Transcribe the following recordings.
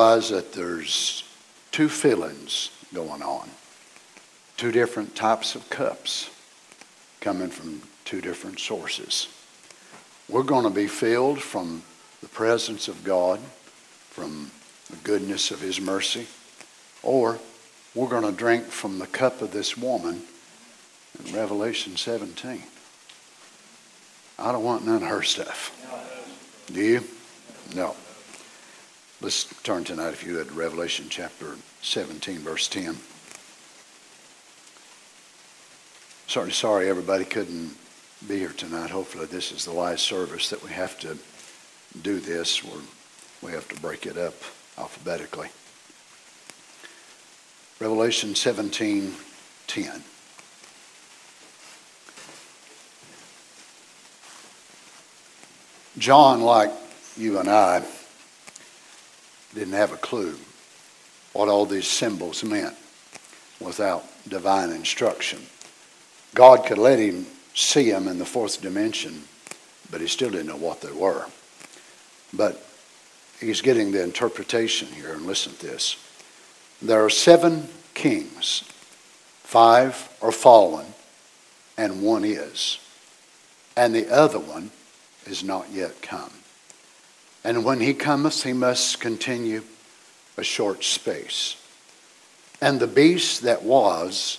realize that there's two feelings going on, two different types of cups coming from two different sources. We're going to be filled from the presence of God, from the goodness of His mercy, or we're going to drink from the cup of this woman in Revelation 17. I don't want none of her stuff. Do you? No. Let's turn tonight, if you would, to Revelation chapter 17, verse 10. Certainly sorry, everybody couldn't be here tonight. Hopefully, this is the last service that we have to do this. We're, we have to break it up alphabetically. Revelation 17, 10. John, like you and I, didn't have a clue what all these symbols meant without divine instruction. God could let him see them in the fourth dimension, but he still didn't know what they were. But he's getting the interpretation here, and listen to this. There are seven kings, five are fallen, and one is, and the other one is not yet come. And when he cometh, he must continue a short space. And the beast that was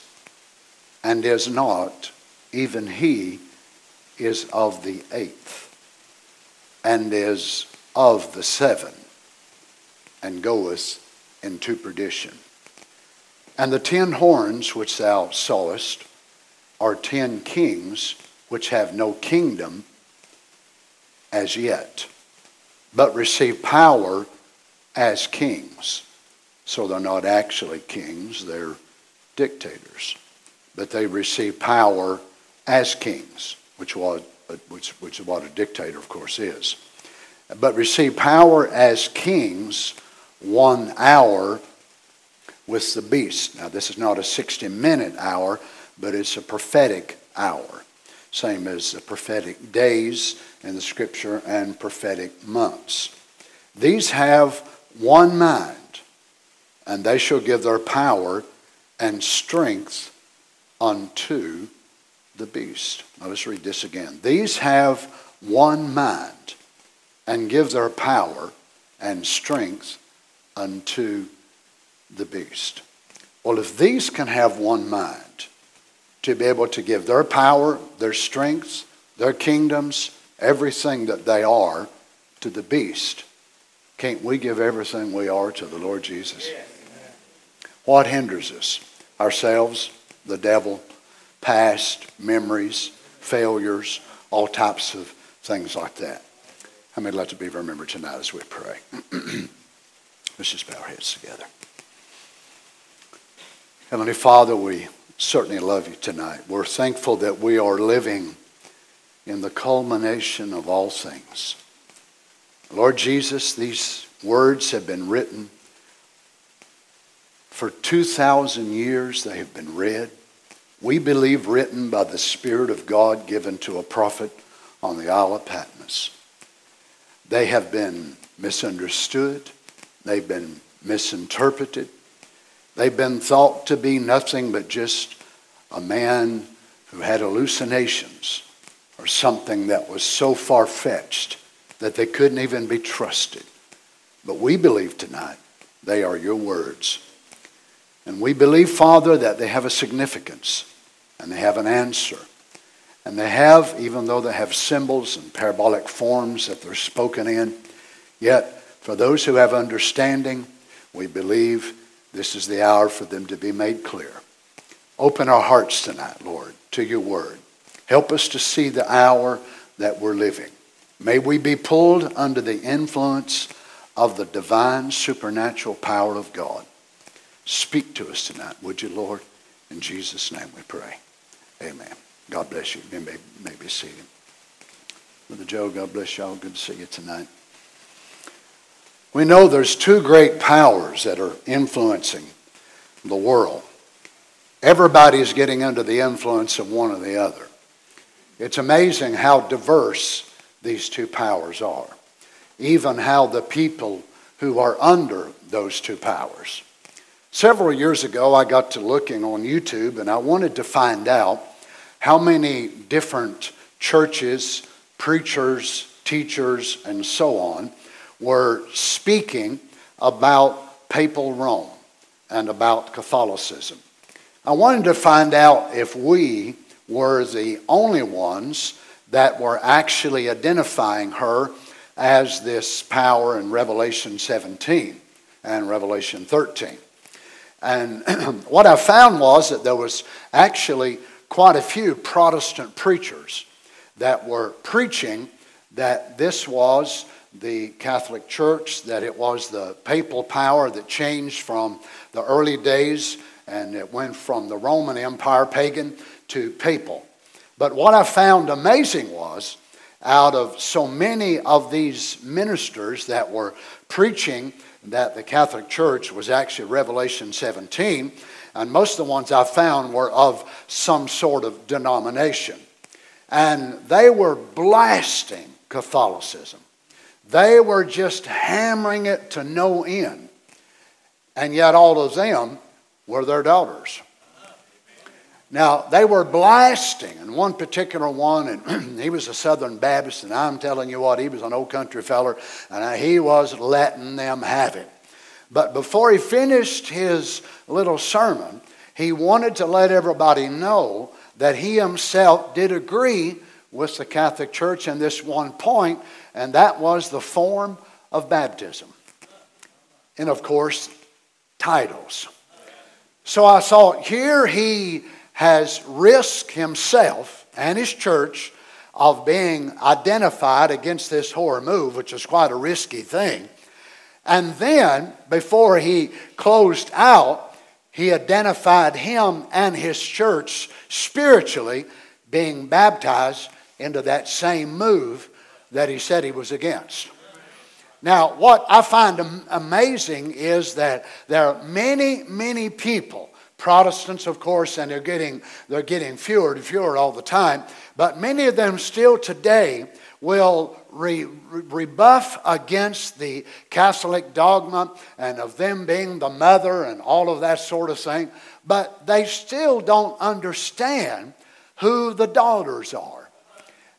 and is not, even he is of the eighth, and is of the seven, and goeth into perdition. And the ten horns which thou sawest are ten kings which have no kingdom as yet, but receive power as kings. So they're not actually kings, they're dictators. But they receive power as kings, which, was, which, which is what a dictator, of course, is. But receive power as kings one hour with the beast. Now, this is not a 60 minute hour, but it's a prophetic hour, same as the prophetic days in the scripture and prophetic months. These have one mind, and they shall give their power and strength unto the beast. Now let's read this again. These have one mind and give their power and strength unto the beast. Well, if these can have one mind to be able to give their power, their strength, their kingdoms, everything that they are to the beast, can't we give everything we are to the Lord Jesus? What hinders us? Ourselves, the devil, past memories, failures, all types of things like that. How many like to be remembered tonight as we pray? Let's just bow our heads together. Heavenly Father, we certainly love you tonight. We're thankful that we are living in the culmination of all things. Lord Jesus, these words have been written for 2,000 years. They have been read. We believe written by the Spirit of God given to a prophet on the Isle of Patmos. They have been misunderstood. They've been misinterpreted. They've been thought to be nothing but just a man who had hallucinations or something that was so far fetched that they couldn't even be trusted. But we believe tonight they are your words. And we believe, Father, that they have a significance and they have an answer. And they have, even though they have symbols and parabolic forms that they're spoken in, yet for those who have understanding, we believe this is the hour for them to be made clear. Open our hearts tonight, Lord, to your word. Help us to see the hour that we're living. May we be pulled under the influence of the divine supernatural power of God. Speak to us tonight, would you, Lord? In Jesus' name we pray. Amen. God bless you. You may, may be seated. Brother Joe, God bless y'all. Good to see you tonight. We know there's two great powers that are influencing the world. Everybody's getting under the influence of one or the other. It's amazing how diverse these two powers are. even how the people who are under those two powers. Several years ago, I got to looking on YouTube and I wanted to find out how many different churches, preachers, teachers, and so on were speaking about papal Rome and about Catholicism. I wanted to find out if we were the only ones that were actually identifying her as this power in Revelation 17 and Revelation 13. And what I found was that there was actually quite a few Protestant preachers that were preaching that this was the Catholic Church, that it was the papal power that changed from the early days and it went from the Roman Empire, pagan, to papal. But what I found amazing was out of so many of these ministers that were preaching that the Catholic Church was actually Revelation 17, and most of the ones I found were of some sort of denomination. And they were blasting Catholicism. They were just hammering it to no end. And yet, all of them were their daughters. Now, they were blasting, and one particular one, and he was a Southern Baptist, and I'm telling you what, he was an old country feller, and he was letting them have it. But before he finished his little sermon, he wanted to let everybody know that he himself did agree with the Catholic Church in this one point, and that was the form of baptism. And of course, titles. So I saw here he has risked himself and his church of being identified against this horror move, which is quite a risky thing. And then, before he closed out, he identified him and his church spiritually being baptized into that same move that he said he was against. Now, what I find amazing is that there are many, many people Protestants, of course, and they're getting, they're getting fewer and fewer all the time, but many of them still today will re, re, rebuff against the Catholic dogma and of them being the mother and all of that sort of thing, but they still don't understand who the daughters are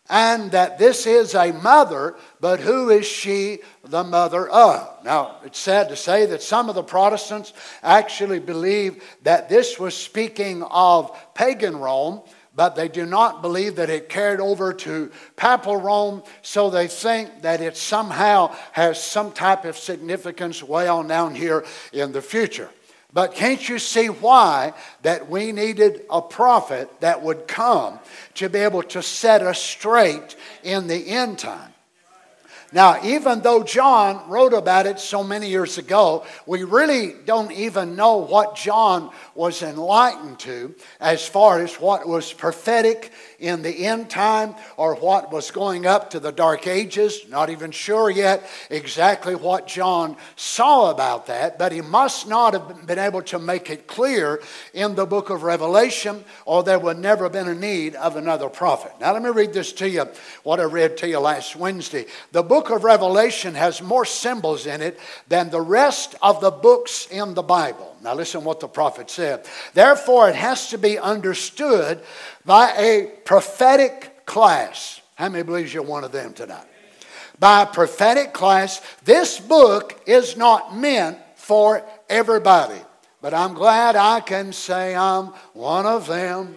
and that this is a mother, but who is she the mother of? Now, it's sad to say that some of the Protestants actually believe that this was speaking of pagan Rome, but they do not believe that it carried over to papal Rome, so they think that it somehow has some type of significance way on down here in the future. But can't you see why that we needed a prophet that would come to be able to set us straight in the end time? Now, even though John wrote about it so many years ago, we really don't even know what John was enlightened to as far as what was prophetic in the end time or what was going up to the dark ages. Not even sure yet exactly what John saw about that, but he must not have been able to make it clear in the book of Revelation, or there would never have been a need of another prophet. Now, let me read this to you, what I read to you last Wednesday. The book of Revelation has more symbols in it than the rest of the books in the Bible. Now, listen what the prophet said. Therefore, it has to be understood by a prophetic class. How many believes you're one of them tonight? By a prophetic class, this book is not meant for everybody. But I'm glad I can say I'm one of them.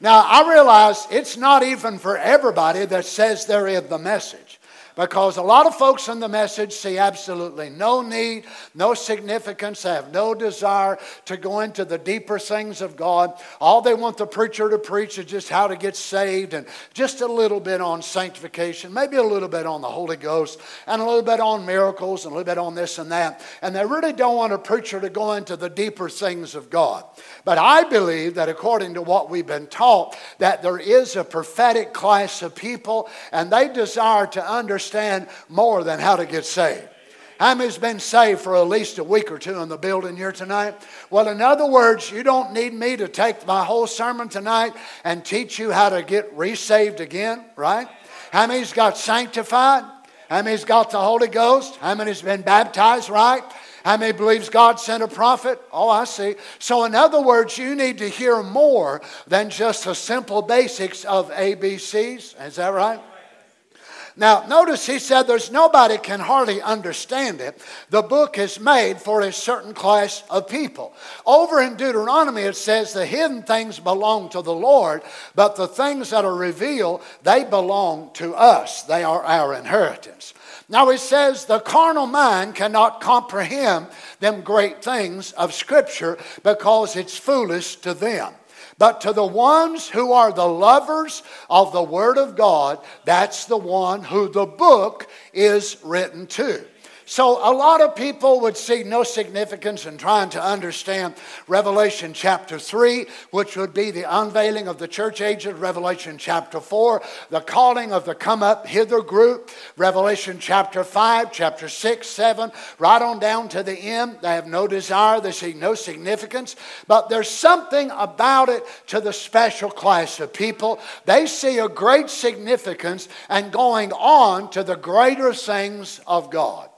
Now, I realize it's not even for everybody that says they're in the message. Because a lot of folks in the message see absolutely no need, no significance, they have no desire to go into the deeper things of God. All they want the preacher to preach is just how to get saved and just a little bit on sanctification, maybe a little bit on the Holy Ghost, and a little bit on miracles, and a little bit on this and that. And they really don't want a preacher to go into the deeper things of God. But I believe that according to what we've been taught, that there is a prophetic class of people, and they desire to understand more than how to get saved. How many's been saved for at least a week or two in the building here tonight? Well, in other words, you don't need me to take my whole sermon tonight and teach you how to get resaved again, right? How many's got sanctified? How many's got the Holy Ghost? How many's been baptized, right? How many believes God sent a prophet? Oh, I see. So, in other words, you need to hear more than just the simple basics of ABCs. Is that right? Now, notice he said there's nobody can hardly understand it. The book is made for a certain class of people. Over in Deuteronomy, it says the hidden things belong to the Lord, but the things that are revealed, they belong to us. They are our inheritance. Now, it says the carnal mind cannot comprehend them great things of Scripture because it's foolish to them. But to the ones who are the lovers of the Word of God, that's the one who the book is written to. So, a lot of people would see no significance in trying to understand Revelation chapter 3, which would be the unveiling of the church ages, Revelation chapter 4, the calling of the come up hither group, Revelation chapter 5, chapter 6, 7, right on down to the end. They have no desire, they see no significance, but there's something about it to the special class of people. They see a great significance and going on to the greater things of God.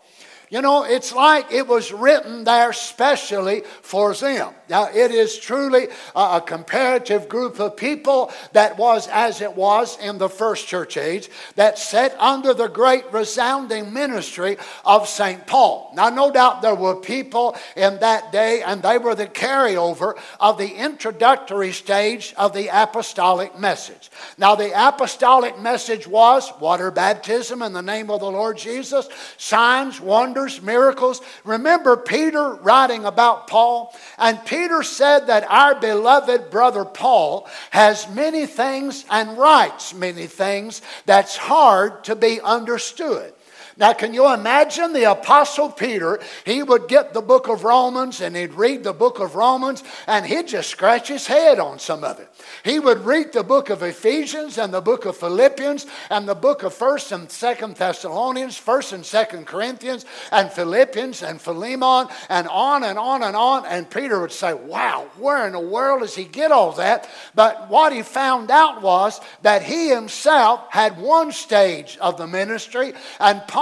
You know, it's like it was written there specially for them. Now, it is truly a, comparative group of people that was as it was in the first church age that sat under the great resounding ministry of St. Paul. Now, no doubt there were people in that day, and they were the carryover of the introductory stage of the apostolic message. Now, the apostolic message was water baptism in the name of the Lord Jesus, signs, wonders, wonders, miracles. Remember Peter writing about Paul? And Peter said that our beloved brother Paul has many things and writes many things that's hard to be understood. Now, can you imagine the Apostle Peter? He would get the book of Romans and he'd read the book of Romans and he'd just scratch his head on some of it. He would read the book of Ephesians and the book of Philippians and the book of 1st and 2nd Thessalonians, 1st and 2nd Corinthians, and Philippians and Philemon, and on and on and on. And Peter would say, Wow, where in the world does he get all that? But what he found out was that he himself had one stage of the ministry, and Paul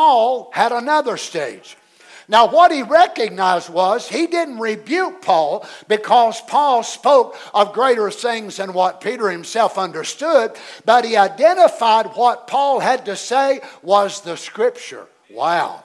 had another stage. Now, what he recognized was he didn't rebuke Paul because Paul spoke of greater things than what Peter himself understood, but he identified what Paul had to say was the scripture. Wow.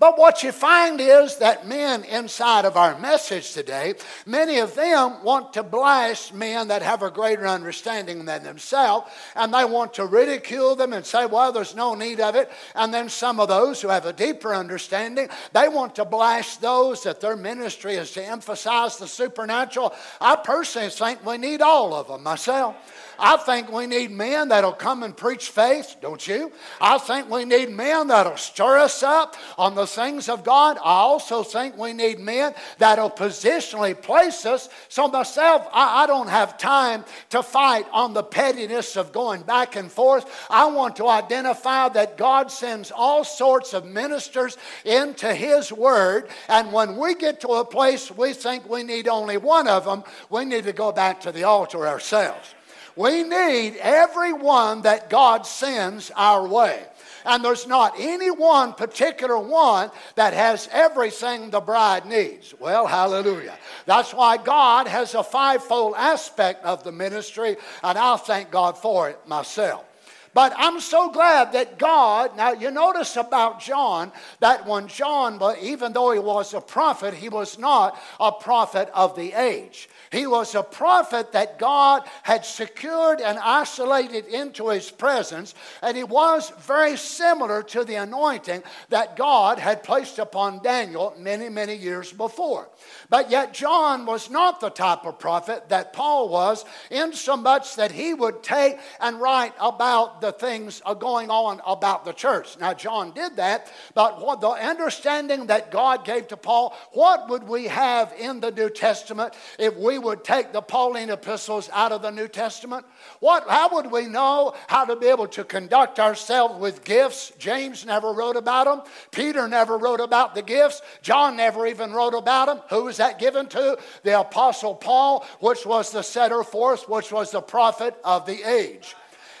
But what you find is that men inside of our message today, many of them want to blast men that have a greater understanding than themselves, and they want to ridicule them and say, well, there's no need of it. And then some of those who have a deeper understanding, they want to blast those that their ministry is to emphasize the supernatural. I personally think we need all of them myself. I think we need men that'll come and preach faith, don't you? I think we need men that'll stir us up on the things of God. I also think we need men that'll positionally place us. So, myself, I, I don't have time to fight on the pettiness of going back and forth. I want to identify that God sends all sorts of ministers into His Word, and when we get to a place we think we need only one of them, we need to go back to the altar ourselves. We need everyone that God sends our way. And there's not any one particular one that has everything the bride needs. Well, hallelujah. That's why God has a fivefold aspect of the ministry, and I'll thank God for it myself. But I'm so glad that God, now you notice about John that when John, even though he was a prophet, he was not a prophet of the age. He was a prophet that God had secured and isolated into his presence, and he was very similar to the anointing that God had placed upon Daniel many, many years before. But yet, John was not the type of prophet that Paul was, in so much that he would take and write about the things going on about the church. Now, John did that, but what the understanding that God gave to Paul, what would we have in the New Testament if we would take the Pauline epistles out of the New Testament? What, how would we know how to be able to conduct ourselves with gifts? James never wrote about them. Peter never wrote about the gifts. John never even wrote about them. Who was that given to? The Apostle Paul, which was the setter forth, which was the prophet of the age.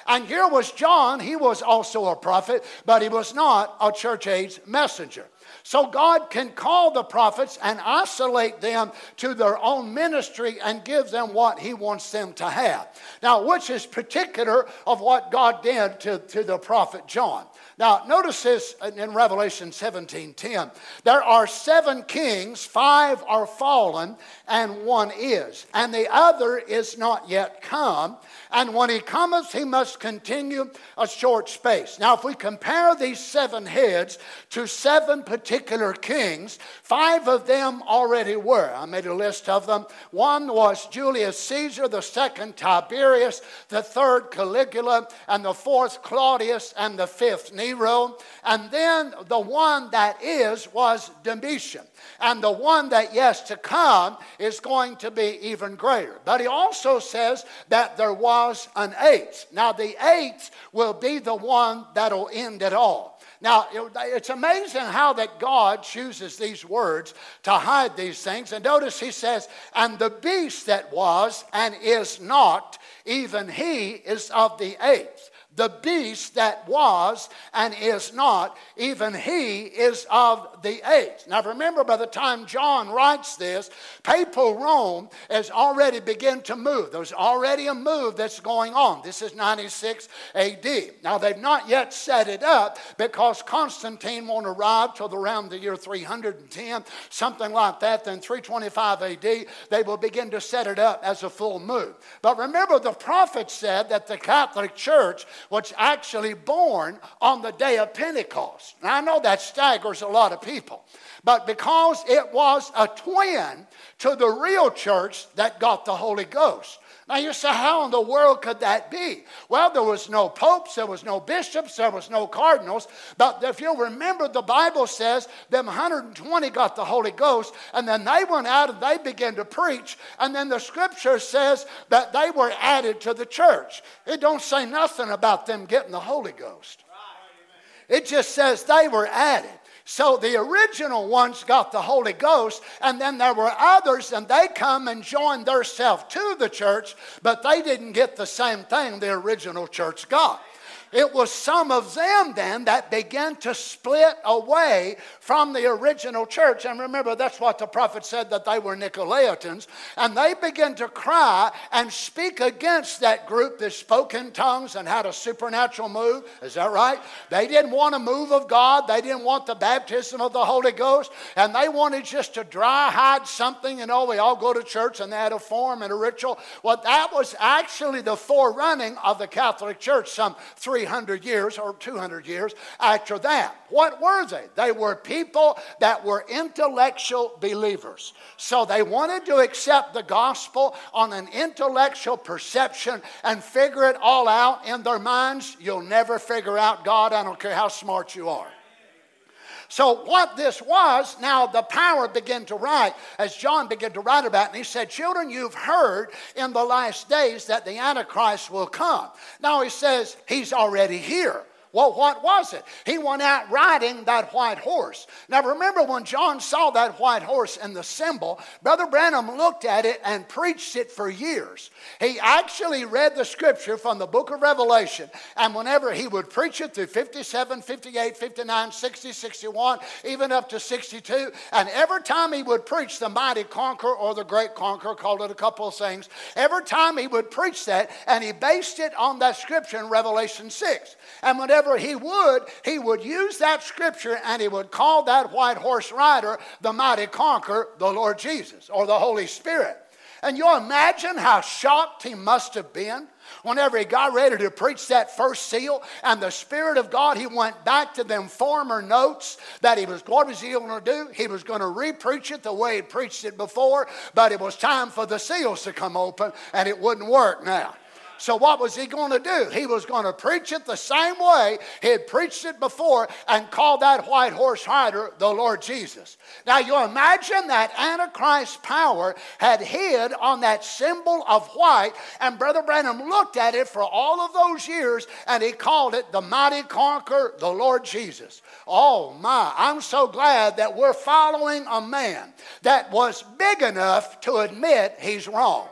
And here was John. He was also a prophet, but he was not a church age messenger. So God can call the prophets and isolate them to their own ministry and give them what He wants them to have. Now, which is particular of what God did to, to the prophet John. Now, notice this in Revelation 17 10. There are seven kings, five are fallen, and one is, and the other is not yet come. And when he cometh, he must continue a short space. Now, if we compare these seven heads to seven particular kings, five of them already were. I made a list of them. One was Julius Caesar, the second Tiberius, the third Caligula, and the fourth Claudius, and the fifth Nero. And then the one that is was Domitian. And the one that yes to come is going to be even greater. But he also says that there was an eighth. Now, the eighth will be the one that'll end it all. Now, it's amazing how that God chooses these words to hide these things. And notice he says, and the beast that was and is not, even he is of the eighth the beast that was and is not, even he is of the age. Now remember, by the time John writes this, papal Rome has already begun to move. There's already a move that's going on. This is 96 AD. Now they've not yet set it up because Constantine won't arrive till around the year 310, something like that. Then 325 AD, they will begin to set it up as a full move. But remember, the prophet said that the Catholic Church was actually born on the day of Pentecost. Now, I know that staggers a lot of people, but because it was a twin to the real church that got the Holy Ghost. Now you say, how in the world could that be? Well, there was no popes, there was no bishops, there was no cardinals. But if you'll remember, the Bible says them 120 got the Holy Ghost, and then they went out and they began to preach. And then the scripture says that they were added to the church. It don't say nothing about them getting the Holy Ghost. It just says they were added. So the original ones got the Holy Ghost, and then there were others, and they come and join themselves to the church, but they didn't get the same thing the original church got it was some of them then that began to split away from the original church. And remember, that's what the prophet said that they were Nicolaitans. And they began to cry and speak against that group that spoke in tongues and had a supernatural move. Is that right? They didn't want a move of God, they didn't want the baptism of the Holy Ghost, and they wanted just to dry hide something. You know, we all go to church and they had a form and a ritual. Well, that was actually the forerunning of the Catholic Church some three 300 years or 200 years after that. What were they? They were people that were intellectual believers. So they wanted to accept the gospel on an intellectual perception and figure it all out in their minds. You'll never figure out God, I don't care how smart you are. So, what this was, now the power began to write, as John began to write about, and he said, Children, you've heard in the last days that the Antichrist will come. Now he says, He's already here. Well, what was it? He went out riding that white horse. Now, remember when John saw that white horse and the symbol, Brother Branham looked at it and preached it for years. He actually read the scripture from the book of Revelation, and whenever he would preach it through 57, 58, 59, 60, 61, even up to 62, and every time he would preach the mighty conqueror or the great conqueror, called it a couple of things, every time he would preach that, and he based it on that scripture in Revelation 6. And whenever he would, he would use that scripture and he would call that white horse rider the mighty conqueror, the Lord Jesus, or the Holy Spirit. And you imagine how shocked he must have been whenever he got ready to preach that first seal and the Spirit of God, he went back to them former notes that he was, what was he going to do? He was going to repreach it the way he preached it before, but it was time for the seals to come open and it wouldn't work now. So, what was he going to do? He was going to preach it the same way he had preached it before and call that white horse rider the Lord Jesus. Now, you imagine that Antichrist power had hid on that symbol of white, and Brother Branham looked at it for all of those years and he called it the mighty conqueror, the Lord Jesus. Oh my, I'm so glad that we're following a man that was big enough to admit he's wrong.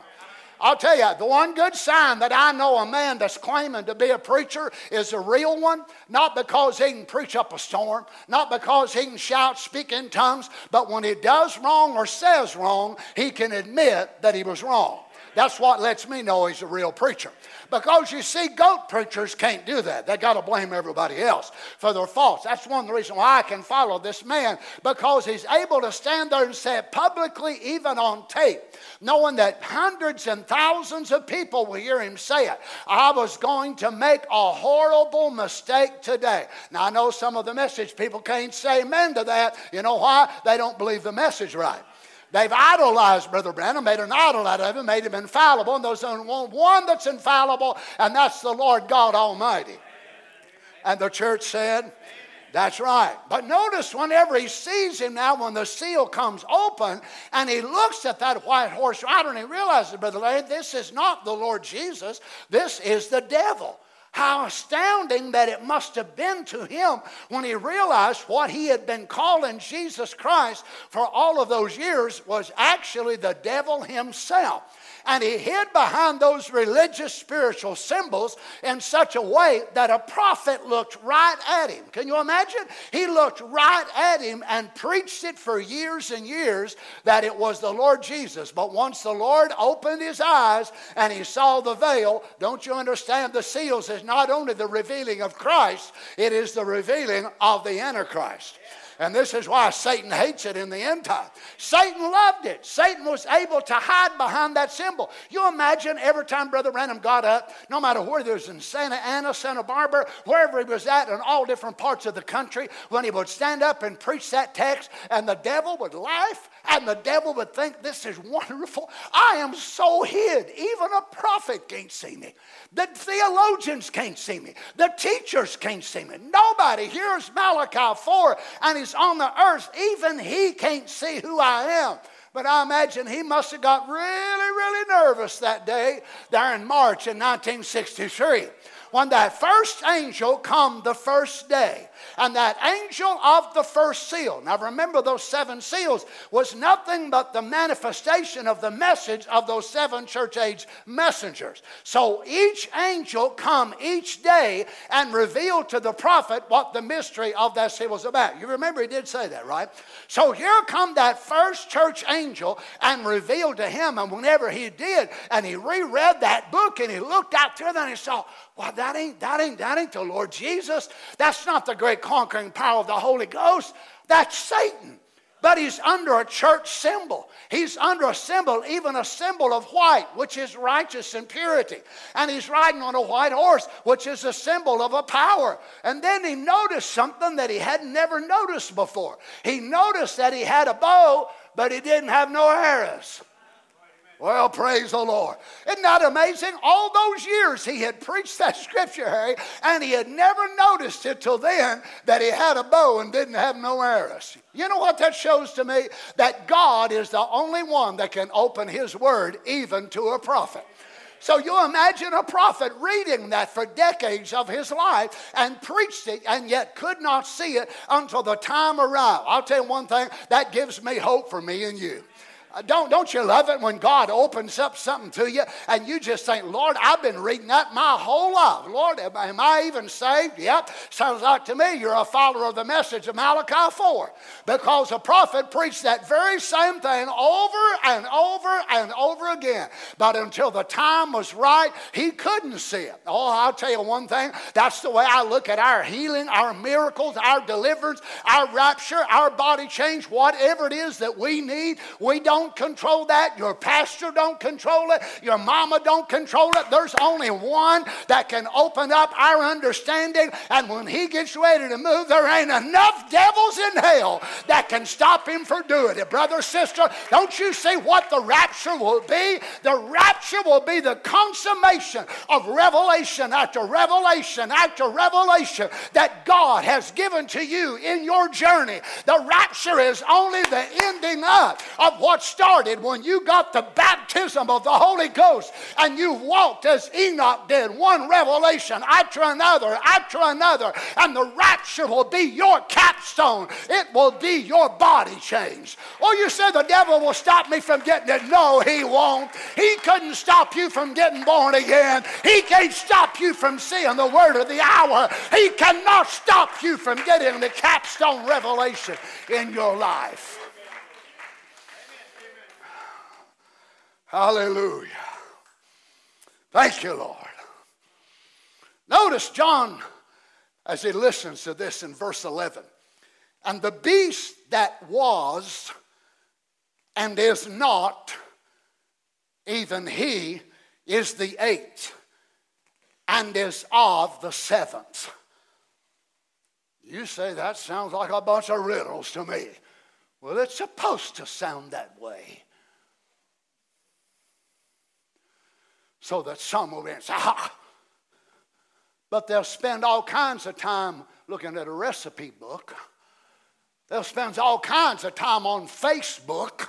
I'll tell you, the one good sign that I know a man that's claiming to be a preacher is a real one, not because he can preach up a storm, not because he can shout, speak in tongues, but when he does wrong or says wrong, he can admit that he was wrong. That's what lets me know he's a real preacher. Because you see, goat preachers can't do that. They got to blame everybody else for their faults. That's one of the reasons why I can follow this man because he's able to stand there and say it publicly, even on tape, knowing that hundreds and thousands of people will hear him say it. I was going to make a horrible mistake today. Now, I know some of the message people can't say amen to that. You know why? They don't believe the message right. They've idolized Brother Branham, made an idol out of him, made him infallible, and there's only one that's infallible, and that's the Lord God Almighty. And the church said, that's right. But notice whenever he sees him now, when the seal comes open and he looks at that white horse rider and he realizes, Brother Larry, this is not the Lord Jesus, this is the devil. How astounding that it must have been to him when he realized what he had been calling Jesus Christ for all of those years was actually the devil himself and he hid behind those religious spiritual symbols in such a way that a prophet looked right at him. Can you imagine? He looked right at him and preached it for years and years that it was the Lord Jesus. But once the Lord opened his eyes and he saw the veil, don't you understand? The seals is not only the revealing of Christ, it is the revealing of the Antichrist. And this is why Satan hates it in the end time. Satan loved it. Satan was able to hide behind that symbol. You imagine every time Brother Branham got up, no matter where he was in Santa Ana, Santa Barbara, wherever he was at in all different parts of the country, when he would stand up and preach that text, and the devil would laugh, and the devil would think, This is wonderful. I am so hid. Even a prophet can't see me. The theologians can't see me. The teachers can't see me. Nobody hears Malachi 4 and he's on the earth. Even he can't see who I am. But I imagine he must have got really, really nervous that day there in March in 1963 when that first angel come the first day and that angel of the first seal. Now remember those seven seals was nothing but the manifestation of the message of those seven church age messengers. So each angel come each day and reveal to the prophet what the mystery of that seal was about. You remember he did say that right? So here come that first church angel and revealed to him. And whenever he did and he reread that book and he looked out through that and he saw well, that ain't, that ain't, that ain't the Lord Jesus. That's not the great conquering power of the Holy Ghost. That's Satan. But he's under a church symbol. He's under a symbol, even a symbol of white, which is righteous and purity. And he's riding on a white horse, which is a symbol of a power. And then he noticed something that he had never noticed before. He noticed that he had a bow, but he didn't have no arrows. Well, praise the Lord. Isn't that amazing? All those years he had preached that scripture, Harry, and he had never noticed it till then that he had a bow and didn't have no arrows. You know what that shows to me? That God is the only one that can open his word even to a prophet. So you imagine a prophet reading that for decades of his life and preached it and yet could not see it until the time arrived. I'll tell you one thing that gives me hope for me and you. Uh, don't, don't you love it when God opens up something to you and you just think, Lord, I've been reading that my whole life. Lord, am, am I even saved? Yep. Sounds like to me you're a follower of the message of Malachi 4 because the prophet preached that very same thing over and over and over again. But until the time was right, he couldn't see it. Oh, I'll tell you one thing. That's the way I look at our healing, our miracles, our deliverance, our rapture, our body change, whatever it is that we need. We don't don't control that. Your pastor don't control it. Your mama don't control it. There's only one that can open up our understanding. And when he gets ready to move, there ain't enough devils in hell that can stop him from doing it. Brother, sister, don't you see what the rapture will be? The rapture will be the consummation of revelation after revelation after revelation that God has given to you in your journey. The rapture is only the ending up of what's started when you got the baptism of the Holy Ghost and you walked as Enoch did, one revelation after another, after another, and the rapture will be your capstone. It will be your body change. Oh, you said the devil will stop me from getting it. No, he won't. He couldn't stop you from getting born again. He can't stop you from seeing the word of the hour. He cannot stop you from getting the capstone revelation in your life. Hallelujah. Thank you, Lord. Notice John as he listens to this in verse 11. And the beast that was and is not, even he is the eighth and is of the seventh. You say that sounds like a bunch of riddles to me. Well, it's supposed to sound that way. So that some will answer, ah. But they'll spend all kinds of time looking at a recipe book. They'll spend all kinds of time on Facebook.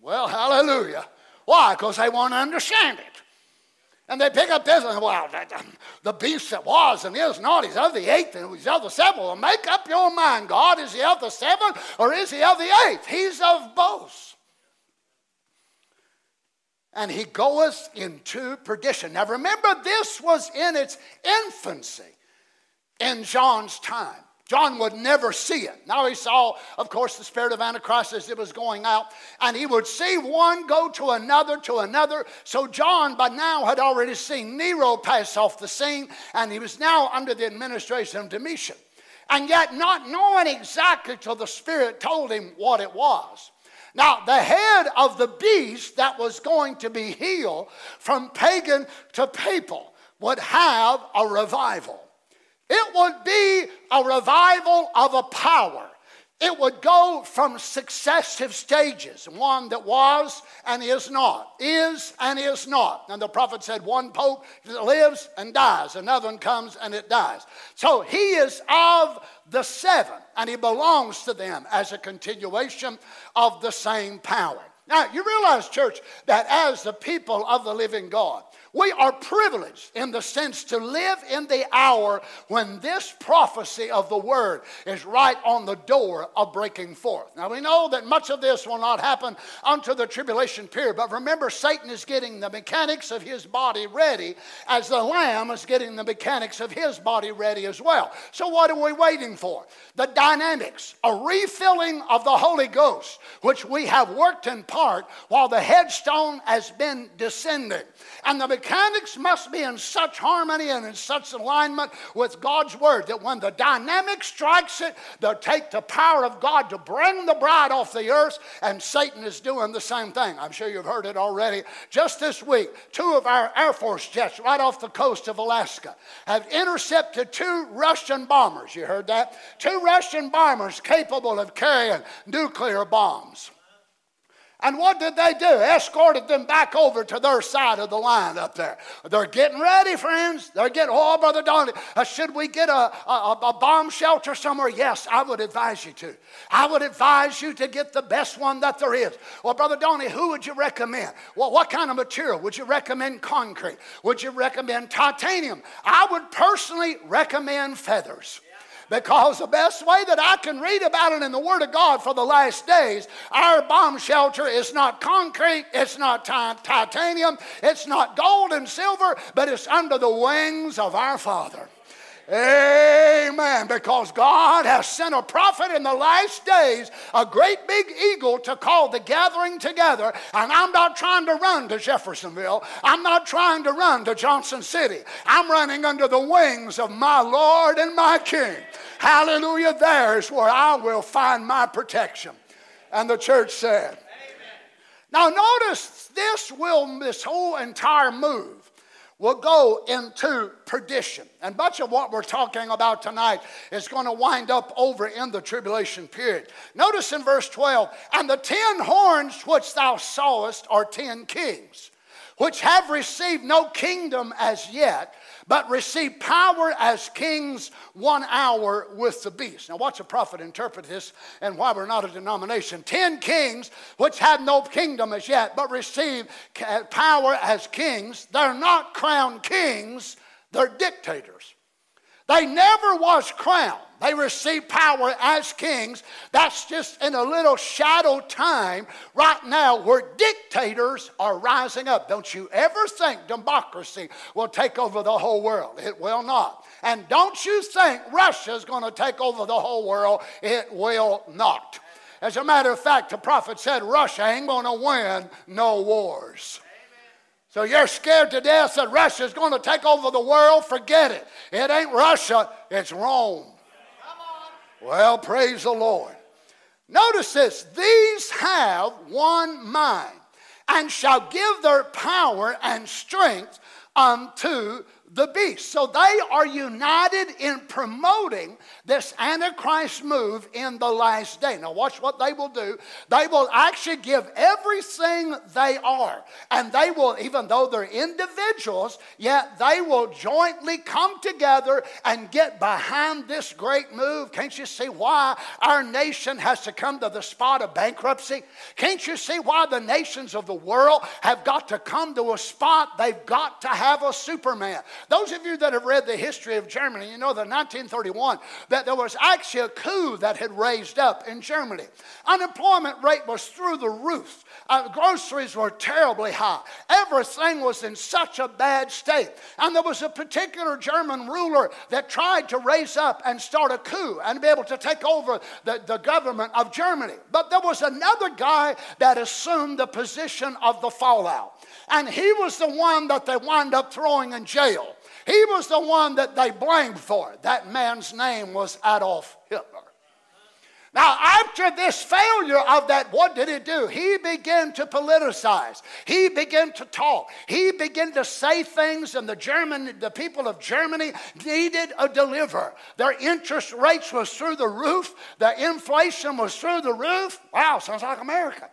Well, hallelujah. Why? Because they want to understand it. And they pick up this and, well, the beast that was and is not, he's of the eighth and he's of the seventh. Well, make up your mind, God. Is he of the seventh or is he of the eighth? He's of both. And he goeth into perdition. Now remember, this was in its infancy in John's time. John would never see it. Now he saw, of course, the spirit of Antichrist as it was going out, and he would see one go to another, to another. So John, by now, had already seen Nero pass off the scene, and he was now under the administration of Domitian. And yet, not knowing exactly till the Spirit told him what it was. Now, the head of the beast that was going to be healed from pagan to papal would have a revival. It would be a revival of a power. It would go from successive stages one that was and is not, is and is not. And the prophet said, one pope lives and dies, another one comes and it dies. So he is of the seven, and he belongs to them as a continuation of the same power. Now, you realize, church, that as the people of the living God, we are privileged in the sense to live in the hour when this prophecy of the word is right on the door of breaking forth. Now we know that much of this will not happen unto the tribulation period, but remember, Satan is getting the mechanics of his body ready as the Lamb is getting the mechanics of his body ready as well. So what are we waiting for? The dynamics, a refilling of the Holy Ghost, which we have worked in part while the headstone has been descending. And the mechanics must be in such harmony and in such alignment with God's word that when the dynamic strikes it, they'll take the power of God to bring the bride off the earth, and Satan is doing the same thing. I'm sure you've heard it already. Just this week, two of our Air Force jets right off the coast of Alaska have intercepted two Russian bombers. You heard that? Two Russian bombers capable of carrying nuclear bombs. And what did they do? Escorted them back over to their side of the line up there. They're getting ready, friends. They're getting, oh, Brother Donny, uh, should we get a, a, a, bomb shelter somewhere? Yes, I would advise you to. I would advise you to get the best one that there is. Well, Brother Donny, who would you recommend? Well, what kind of material? Would you recommend concrete? Would you recommend titanium? I would personally recommend feathers. Because the best way that I can read about it in the Word of God for the last days, our bomb shelter is not concrete, it's not titanium, it's not gold and silver, but it's under the wings of our Father. Amen. Because God has sent a prophet in the last days, a great big eagle to call the gathering together. And I'm not trying to run to Jeffersonville. I'm not trying to run to Johnson City. I'm running under the wings of my Lord and my King. Hallelujah. There's where I will find my protection. And the church said, Amen. Now notice this will, this whole entire move will go into perdition. And much of what we're talking about tonight is going to wind up over in the tribulation period. Notice in verse 12, and the ten horns which thou sawest are ten kings which have received no kingdom as yet, but receive power as kings one hour with the beast. Now, watch a prophet interpret this and why we're not a denomination. Ten kings which have no kingdom as yet, but receive power as kings. They're not crowned kings, they're dictators. They never was crowned. They received power as kings. That's just in a little shadow time right now where dictators are rising up. Don't you ever think democracy will take over the whole world. It will not. And don't you think Russia's going to take over the whole world. It will not. As a matter of fact, the prophet said Russia ain't going to win no wars. So you're scared to death that Russia's going to take over the world? Forget it. It ain't Russia, it's Rome. Well, praise the Lord. Notice this these have one mind and shall give their power and strength unto the beast. So they are united in promoting this Antichrist move in the last day. Now, watch what they will do. They will actually give everything they are. And they will, even though they're individuals, yet they will jointly come together and get behind this great move. Can't you see why our nation has to come to the spot of bankruptcy? Can't you see why the nations of the world have got to come to a spot they've got to have a Superman? Those of you that have read the history of Germany, you know that 1931, that there was actually a coup that had raised up in Germany. Unemployment rate was through the roof. Uh, groceries were terribly high. Everything was in such a bad state. And there was a particular German ruler that tried to raise up and start a coup and be able to take over the, the government of Germany. But there was another guy that assumed the position of the fallout. And he was the one that they wound up throwing in jail. He was the one that they blamed for. That man's name was Adolf Hitler. Now, after this failure of that, what did he do? He began to politicize. He began to talk. He began to say things, and the German, the people of Germany needed a deliverer. Their interest rates was through the roof. The inflation was through the roof. Wow, sounds like America.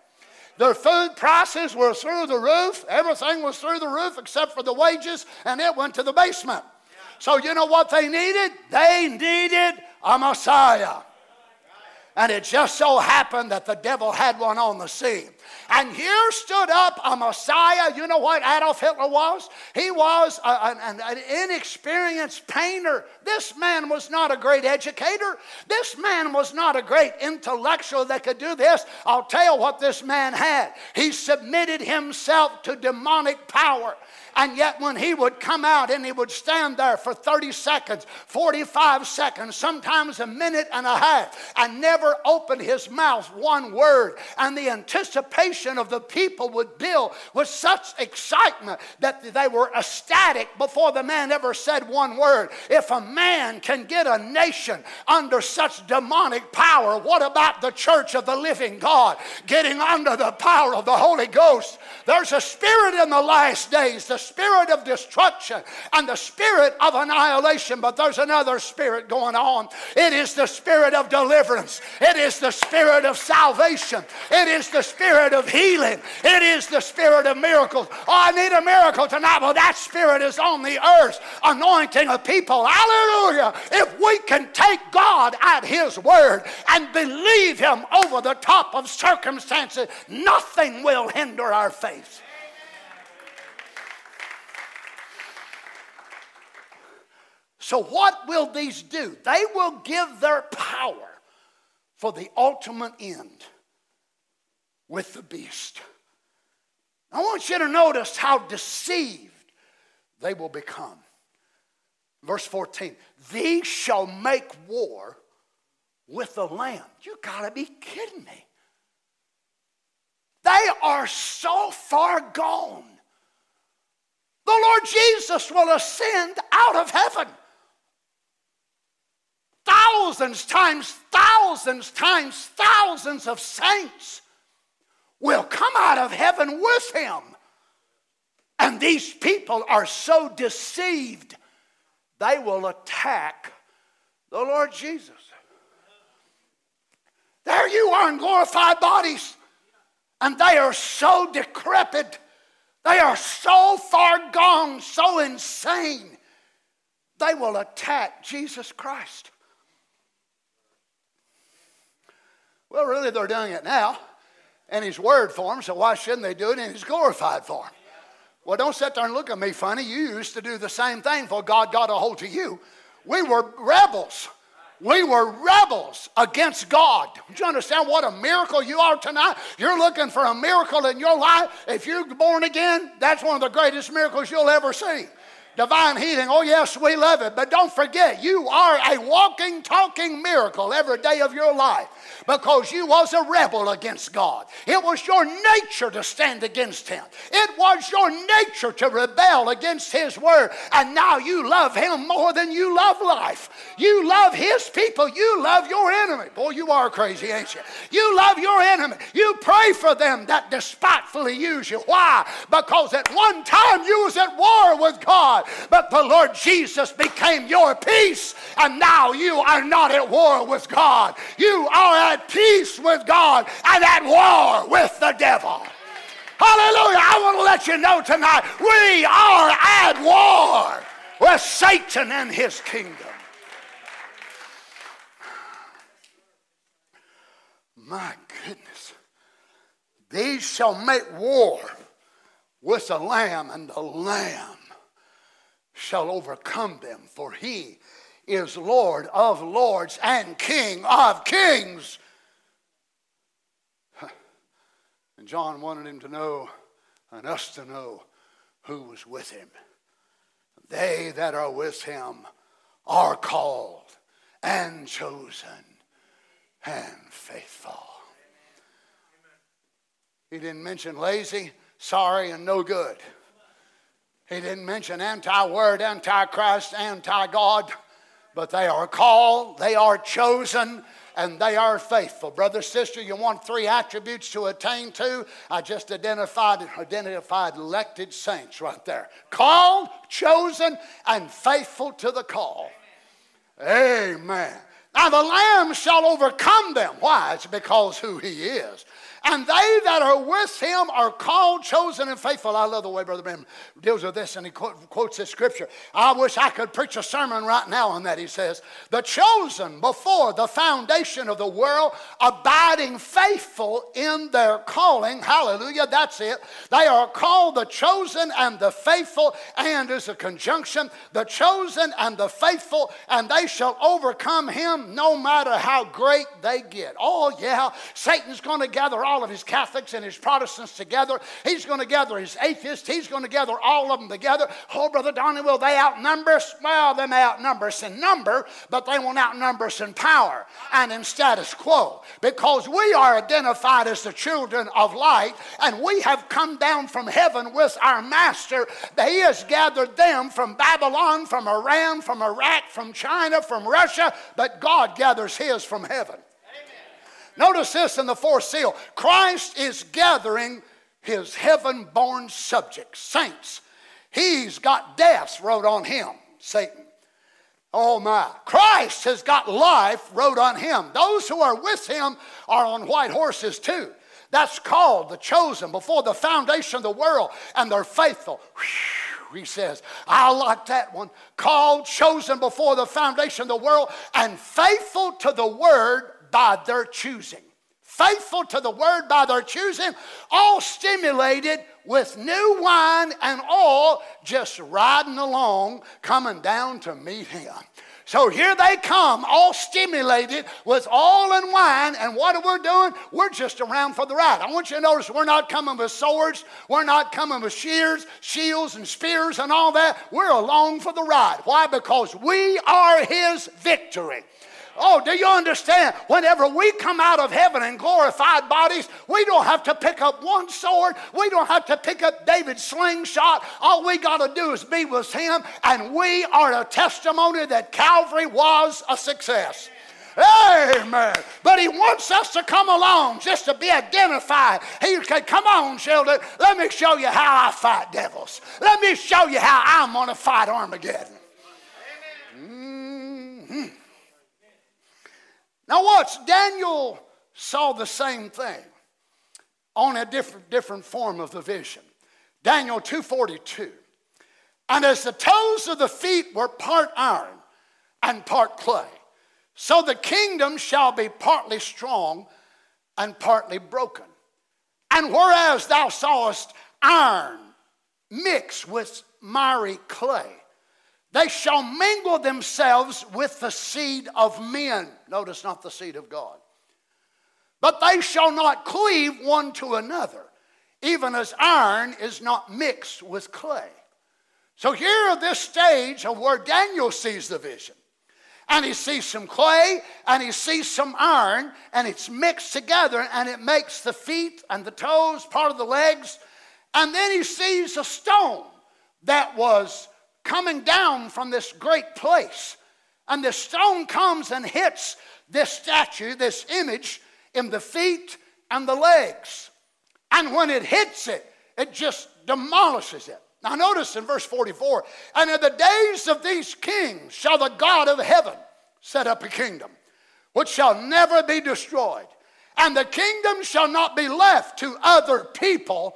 Their food prices were through the roof. Everything was through the roof except for the wages, and it went to the basement. So, you know what they needed? They needed a Messiah. And it just so happened that the devil had one on the scene. And here stood up a Messiah. You know what Adolf Hitler was? He was a, an, an inexperienced painter. This man was not a great educator. This man was not a great intellectual that could do this. I'll tell you what this man had. He submitted himself to demonic power. And yet, when he would come out and he would stand there for 30 seconds, 45 seconds, sometimes a minute and a half, and never open his mouth one word, and the anticipation of the people would build with such excitement that they were ecstatic before the man ever said one word. If a man can get a nation under such demonic power, what about the church of the living God getting under the power of the Holy Ghost? There's a spirit in the last days. The spirit of destruction and the spirit of annihilation, but there's another spirit going on. It is the spirit of deliverance, it is the spirit of salvation, it is the spirit of healing, it is the spirit of miracles. Oh, I need a miracle tonight. Well, that spirit is on the earth, anointing a people. Hallelujah. If we can take God at His word and believe Him over the top of circumstances, nothing will hinder our faith. So, what will these do? They will give their power for the ultimate end with the beast. I want you to notice how deceived they will become. Verse 14 These shall make war with the Lamb. You gotta be kidding me. They are so far gone. The Lord Jesus will ascend out of heaven thousands times thousands times thousands of saints will come out of heaven with him. And these people are so deceived, they will attack the Lord Jesus. There you are in glorified bodies, and they are so decrepit, They are so far gone, so insane, they will attack Jesus Christ. Well, really, they're doing it now in His Word for form, so why shouldn't they do it in His glorified for form? Well, don't sit there and look at me funny. You used to do the same thing for God got a hold to you. We were rebels. We were rebels against God. Do you understand what a miracle you are tonight? You're looking for a miracle in your life. If you're born again, that's one of the greatest miracles you'll ever see divine healing. Oh, yes, we love it. But don't forget, you are a walking, talking miracle every day of your life because you was a rebel against God. It was your nature to stand against Him. It was your nature to rebel against His word. And now you love Him more than you love life. You love His people. You love your enemy. Boy, you are crazy, ain't you? You love your enemy. You pray for them that despitefully use you. Why? Because at one time you was at war with God. God, but the Lord Jesus became your peace, and now you are not at war with God. You are at peace with God and at war with the devil. Hallelujah. I want to let you know tonight we are at war with Satan and his kingdom. My goodness. These shall make war with the Lamb, and the Lamb shall overcome them, for he is Lord of lords and King of kings. And John wanted him to know and us to know who was with him. They that are with him are called and chosen and faithful. He didn't mention lazy, sorry, and no good. He didn't mention anti word, anti Christ, anti God, but they are called, they are chosen, and they are faithful. Brother, sister, you want three attributes to attain to? I just identified identified elected saints right there. Called, chosen, and faithful to the call. Amen. Now the Lamb shall overcome them. Why? It's because who He is. And they that are with him are called, chosen, and faithful. I love the way Brother Branham deals with this, and he quotes this scripture. I wish I could preach a sermon right now on that. He says, The chosen before the foundation of the world, abiding faithful in their calling. Hallelujah, that's it. They are called the chosen and the faithful, and is a conjunction, the chosen and the faithful, and they shall overcome him no matter how great they get. Oh, yeah, Satan's going to gather all of his Catholics and his Protestants together. He's going to gather his atheists. He's going to gather all of them together. Oh, Brother Donny, will they outnumber us? Well, they may outnumber us in number, but they won't outnumber us in power and in status quo because we are identified as the children of light and we have come down from heaven with our master. He has gathered them from Babylon, from Iran, from Iraq, from China, from Russia, but God gathers his from heaven. Notice this in the fourth seal Christ is gathering his heaven born subjects, saints. He's got deaths wrote on him, Satan. Oh my. Christ has got life wrote on him. Those who are with him are on white horses too. That's called the chosen before the foundation of the world, and they're faithful. Whew, he says, I like that one. Called, chosen before the foundation of the world, and faithful to the word by their choosing. Faithful to the word by their choosing, all stimulated with new wine and all just riding along, coming down to meet him. So here they come, all stimulated with oil and wine. And what are we doing? We're just around for the ride. I want you to notice we're not coming with swords. We're not coming with shears, shields, and spears and all that. We're along for the ride. Why? Because we are his victory. Oh, do you understand? Whenever we come out of heaven in glorified bodies, we don't have to pick up one sword. We don't have to pick up David's slingshot. All we got to do is be with him, and we are a testimony that Calvary was a success. Amen. But he wants us to come along just to be identified. He said, Come on, Sheldon, let me show you how I fight devils. Let me show you how I'm going to fight Armageddon. Mm-hmm. Now, watch, Daniel saw the same thing on a different, different form of the vision. Daniel 2:42. And as the toes of the feet were part iron and part clay, so the kingdom shall be partly strong and partly broken. And whereas thou sawest iron mixed with miry clay, they shall mingle themselves with the seed of men. Notice not the seed of God. But they shall not cleave one to another, even as iron is not mixed with clay. So, here at this stage of where Daniel sees the vision, and he sees some clay and he sees some iron, and it's mixed together, and it makes the feet and the toes part of the legs. And then he sees a stone that was coming down from this great place. And the stone comes and hits this statue, this image, in the feet and the legs. And when it hits it, it just demolishes it. Now, notice in verse 44 and in the days of these kings shall the God of heaven set up a kingdom which shall never be destroyed, and the kingdom shall not be left to other people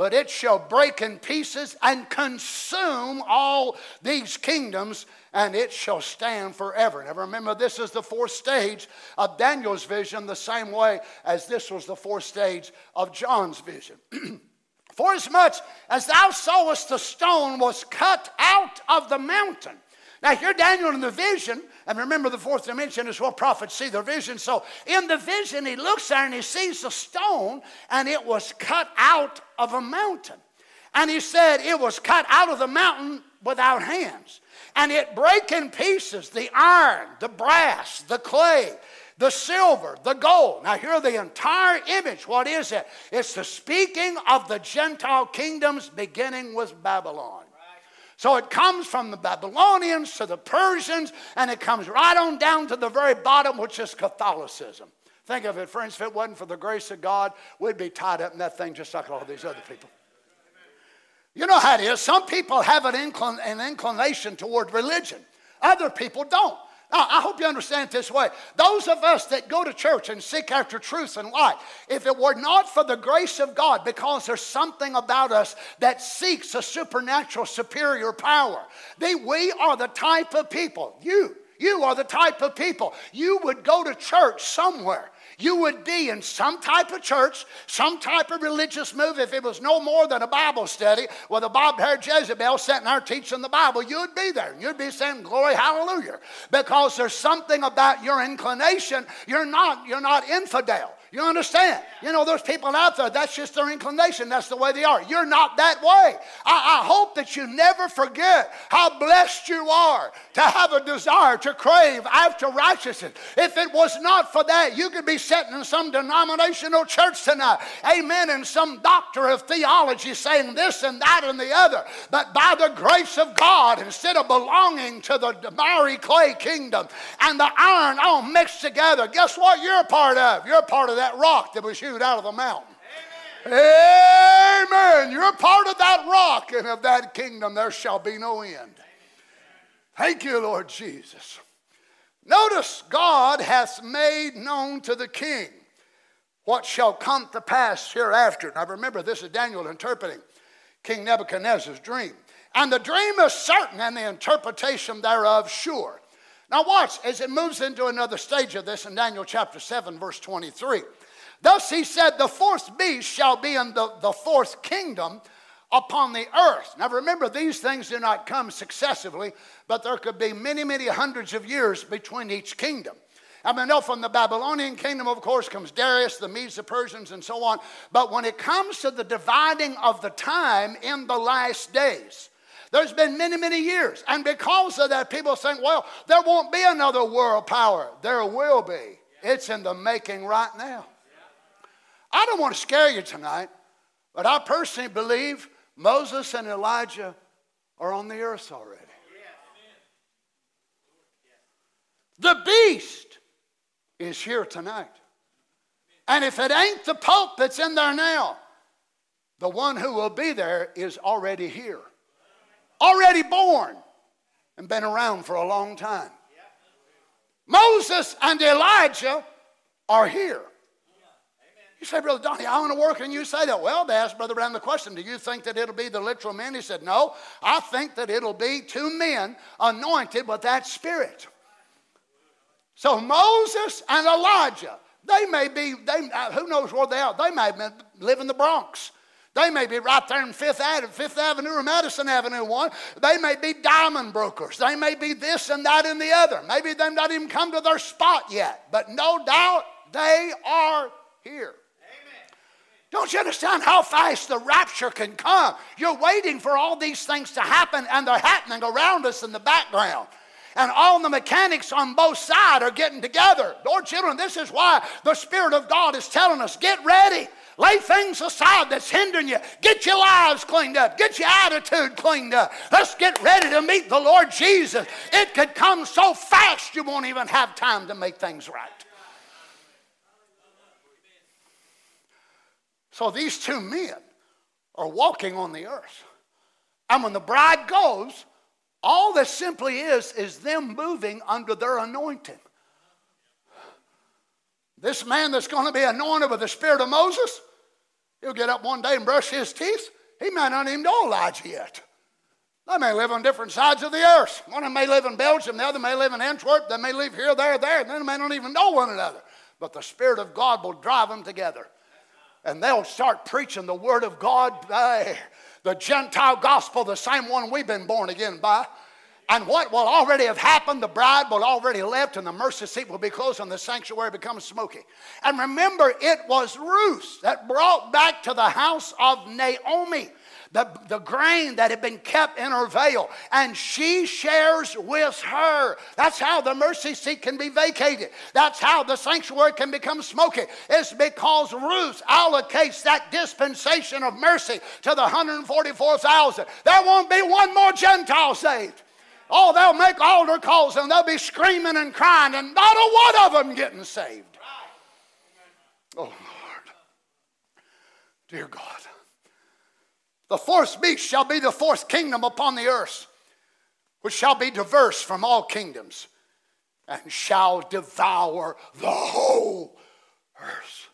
but it shall break in pieces and consume all these kingdoms, and it shall stand forever. Now remember, this is the fourth stage of Daniel's vision, the same way as this was the fourth stage of John's vision. For as much as thou sawest the stone was cut out of the mountain. Now, here Daniel in the vision and remember, the fourth dimension is what prophets see their vision. So in the vision, he looks there and he sees a stone, and it was cut out of a mountain. And he said it was cut out of the mountain without hands. And it break in pieces the iron, the brass, the clay, the silver, the gold. Now, here the entire image. What is it? It's the speaking of the Gentile kingdoms beginning with Babylon. So it comes from the Babylonians to the Persians, and it comes right on down to the very bottom, which is Catholicism. Think of it, friends, if it wasn't for the grace of God, we'd be tied up in that thing just like all these other people. You know how it is. Some people have an, an inclination toward religion, other people don't. Now, I hope you understand it this way. Those of us that go to church and seek after truth and light, if it were not for the grace of God, because there's something about us that seeks a supernatural, superior power, then we are the type of people, you, you are the type of people, you would go to church somewhere you would be in some type of church, some type of religious move. If it was no more than a Bible study with a bob haired Jezebel sitting there teaching the Bible, you'd be there. You'd be saying, Glory, hallelujah. Because there's something about your inclination. You're not, you're not infidel. You understand? You know, there's people out there, that's just their inclination. That's the way they are. You're not that way. I, I, hope that you never forget how blessed you are to have a desire to crave after righteousness. If it was not for that, you could be sitting in some denominational church tonight. Amen. And some doctor of theology saying this and that and the other. But by the grace of God, instead of belonging to the miry clay kingdom and the iron all mixed together, guess what you're a part of? You're a part of that rock that was hewed out of the mountain. Amen. Amen. You're a part of that rock, and of that kingdom there shall be no end. Thank you, Lord Jesus. Notice God hath made known to the king what shall come to pass hereafter. Now remember, this is Daniel interpreting King Nebuchadnezzar's dream. And the dream is certain, and the interpretation thereof sure. Now, watch as it moves into another stage of this in Daniel chapter 7, verse 23. Thus he said, The fourth beast shall be in the, the fourth kingdom upon the earth. Now remember, these things do not come successively, but there could be many, many hundreds of years between each kingdom. I mean, no, from the Babylonian kingdom, of course, comes Darius, the Medes, the Persians, and so on. But when it comes to the dividing of the time in the last days, there's been many, many years. And because of that, people think, well, there won't be another world power. There will be. It's in the making right now. I don't want to scare you tonight, but I personally believe Moses and Elijah are on the earth already. The beast is here tonight. And if it ain't the Pope that's in there now, the one who will be there is already here already born and been around for a long time. Moses and Elijah are here. You say, Brother Donny, I want to work, and you say that. Well, they asked Brother Branham the question, do you think that it'll be the literal men? He said, no, I think that it'll be two men anointed with that spirit. So Moses and Elijah, they may be, they, uh, who knows where they are? They may live in the Bronx. They may be right there in Fifth Avenue, Fifth Avenue or Madison Avenue one. They may be diamond brokers. They may be this and that and the other. Maybe they've not even come to their spot yet. But no doubt they are here. Don't you understand how fast the rapture can come? You're waiting for all these things to happen, and they're happening around us in the background. And all the mechanics on both sides are getting together. Lord, children, this is why the Spirit of God is telling us get ready. Lay things aside that's hindering you. Get your lives cleaned up. Get your attitude cleaned up. Let's get ready to meet the Lord Jesus. It could come so fast you won't even have time to make things right. So these two men are walking on the earth. And when the bride goes, all this simply is is them moving under their anointing. This man that's going to be anointed with the spirit of Moses, He'll get up one day and brush his teeth. He might not even know Elijah yet. They may live on different sides of the earth. One of them may live in Belgium, the other may live in Antwerp, they may live here, there, there, and then they may not even know one another. But the Spirit of God will drive them together. And they'll start preaching the Word of God, the Gentile gospel, the same one we've been born again by. And what will already have happened, the bride will already left, and the mercy seat will be closed, and the sanctuary becomes smoky. And remember, it was Ruth that brought back to the house of Naomi the, the grain that had been kept in her veil, and she shares with her. That's how the mercy seat can be vacated. That's how the sanctuary can become smoky. It's because Ruth allocates that dispensation of mercy to the 144,000. There won't be one more Gentile saved. Oh, they'll make altar calls and they'll be screaming and crying, and not a one of them getting saved. Oh, Lord. Dear God. The fourth beast shall be the fourth kingdom upon the earth, which shall be diverse from all kingdoms, and shall devour the whole earth.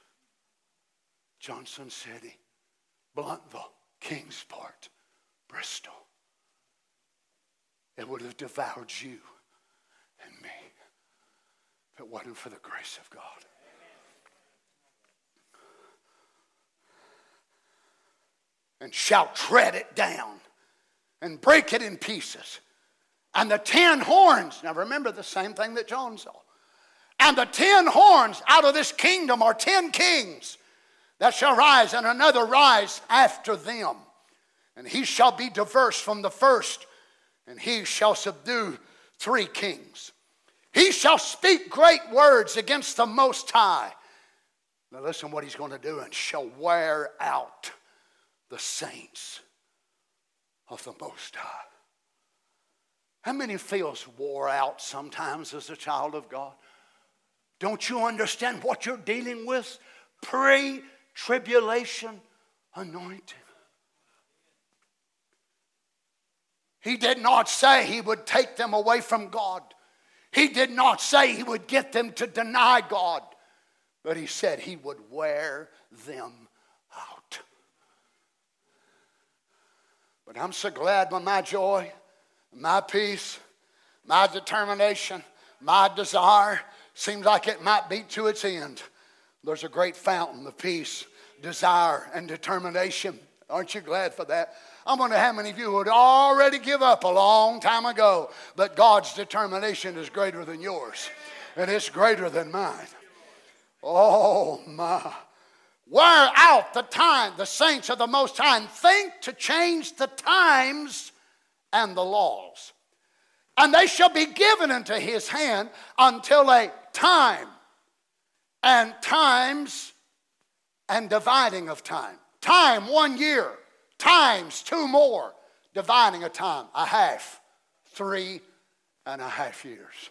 Johnson City, Blountville, Kingsport, Bristol it would have devoured you and me if it wasn't for the grace of God. And shall tread it down and break it in pieces. And the ten horns, now remember the same thing that John saw. And the ten horns out of this kingdom are ten kings that shall rise, and another rise after them. And he shall be diverse from the first and he shall subdue three kings. He shall speak great words against the Most High. Now, listen what he's going to do and shall wear out the saints of the Most High. How many feels wore out sometimes as a child of God? Don't you understand what you're dealing with? Pre tribulation anointing. He did not say he would take them away from God. He did not say he would get them to deny God. But he said he would wear them out. But I'm so glad when my joy, my peace, my determination, my desire seems like it might be to its end. There's a great fountain of peace, desire, and determination. Aren't you glad for that? I wonder how many of you would already give up a long time ago, but God's determination is greater than yours, and it's greater than mine. Oh, my. Wear out the time, the saints of the Most High, and think to change the times and the laws. And they shall be given into his hand until a time and times and dividing of time. Time, one year times two more, dividing a time, a half, three and a half years.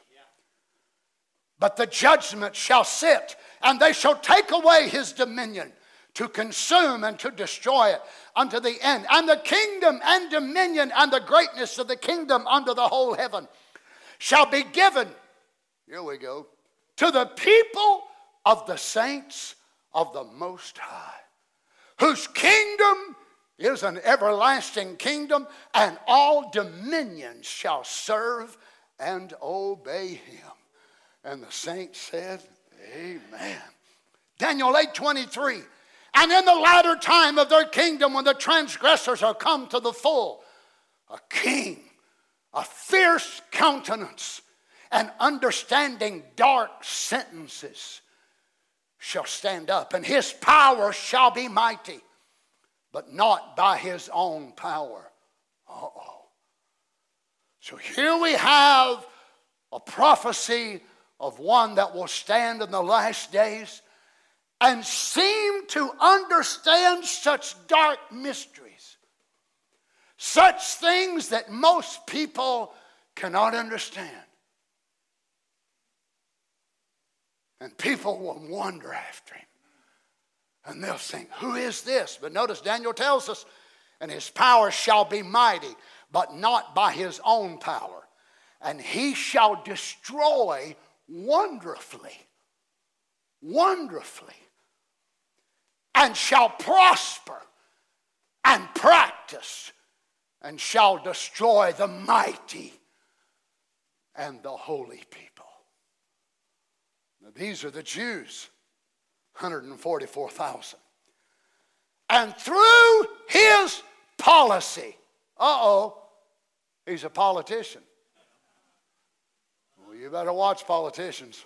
But the judgment shall sit, and they shall take away his dominion to consume and to destroy it unto the end. And the kingdom and dominion and the greatness of the kingdom under the whole heaven shall be given, here we go, to the people of the saints of the Most High, whose kingdom is an everlasting kingdom, and all dominions shall serve and obey him. And the saints said, Amen. Daniel 8 23. And in the latter time of their kingdom, when the transgressors are come to the full, a king, a fierce countenance, and understanding dark sentences shall stand up, and his power shall be mighty, but not by his own power. Uh oh. So here we have a prophecy of one that will stand in the last days and seem to understand such dark mysteries, such things that most people cannot understand. And people will wonder after him. And they'll think, Who is this? But notice Daniel tells us, and his power shall be mighty, but not by his own power. And he shall destroy wonderfully, wonderfully, and shall prosper and practice and shall destroy the mighty and the holy people. Now, these are the Jews, 144,000. And through his policy, uh oh, he's a politician. Well, you better watch politicians.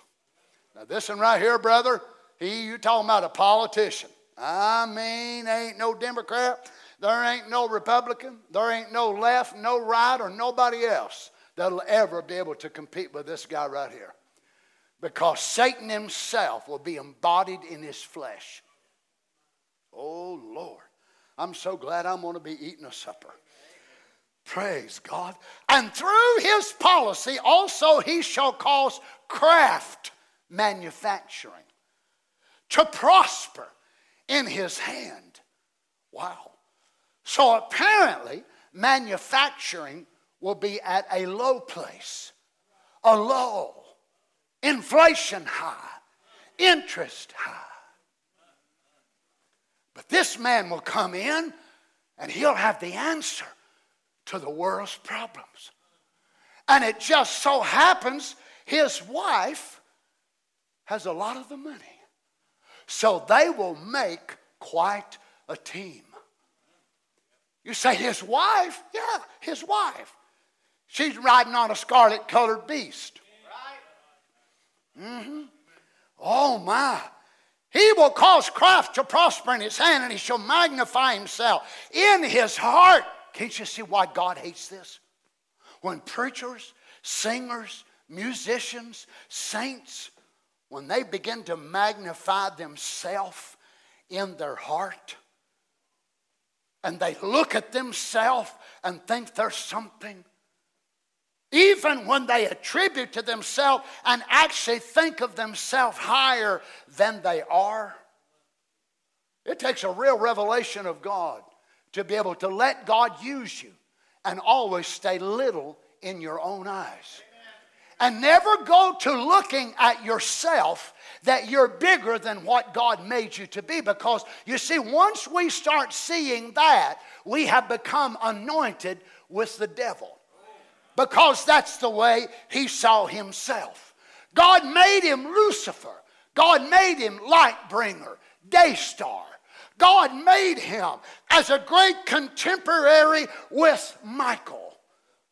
Now, this one right here, brother, he, you talking about a politician. I mean, ain't no Democrat, there ain't no Republican, there ain't no left, no right, or nobody else that'll ever be able to compete with this guy right here. Because Satan himself will be embodied in his flesh. Oh, Lord. I'm so glad I'm going to be eating a supper. Praise God. And through his policy, also, he shall cause craft manufacturing to prosper in his hand. Wow. So apparently, manufacturing will be at a low place, a low, inflation high, interest high. But this man will come in and he'll have the answer to the world's problems. And it just so happens his wife has a lot of the money. So they will make quite a team. You say, his wife? Yeah, his wife. She's riding on a scarlet colored beast. Mm-hmm. Oh my. He will cause craft to prosper in his hand, and he shall magnify himself in his heart. Can't you see why God hates this? When preachers, singers, musicians, saints, when they begin to magnify themselves in their heart, and they look at themselves and think there's something even when they attribute to themselves and actually think of themselves higher than they are. It takes a real revelation of God to be able to let God use you and always stay little in your own eyes. And never go to looking at yourself that you're bigger than what God made you to be. Because you see, once we start seeing that, we have become anointed with the devil because that's the way he saw himself. God made him Lucifer. God made him light bringer, day star. God made him as a great contemporary with Michael.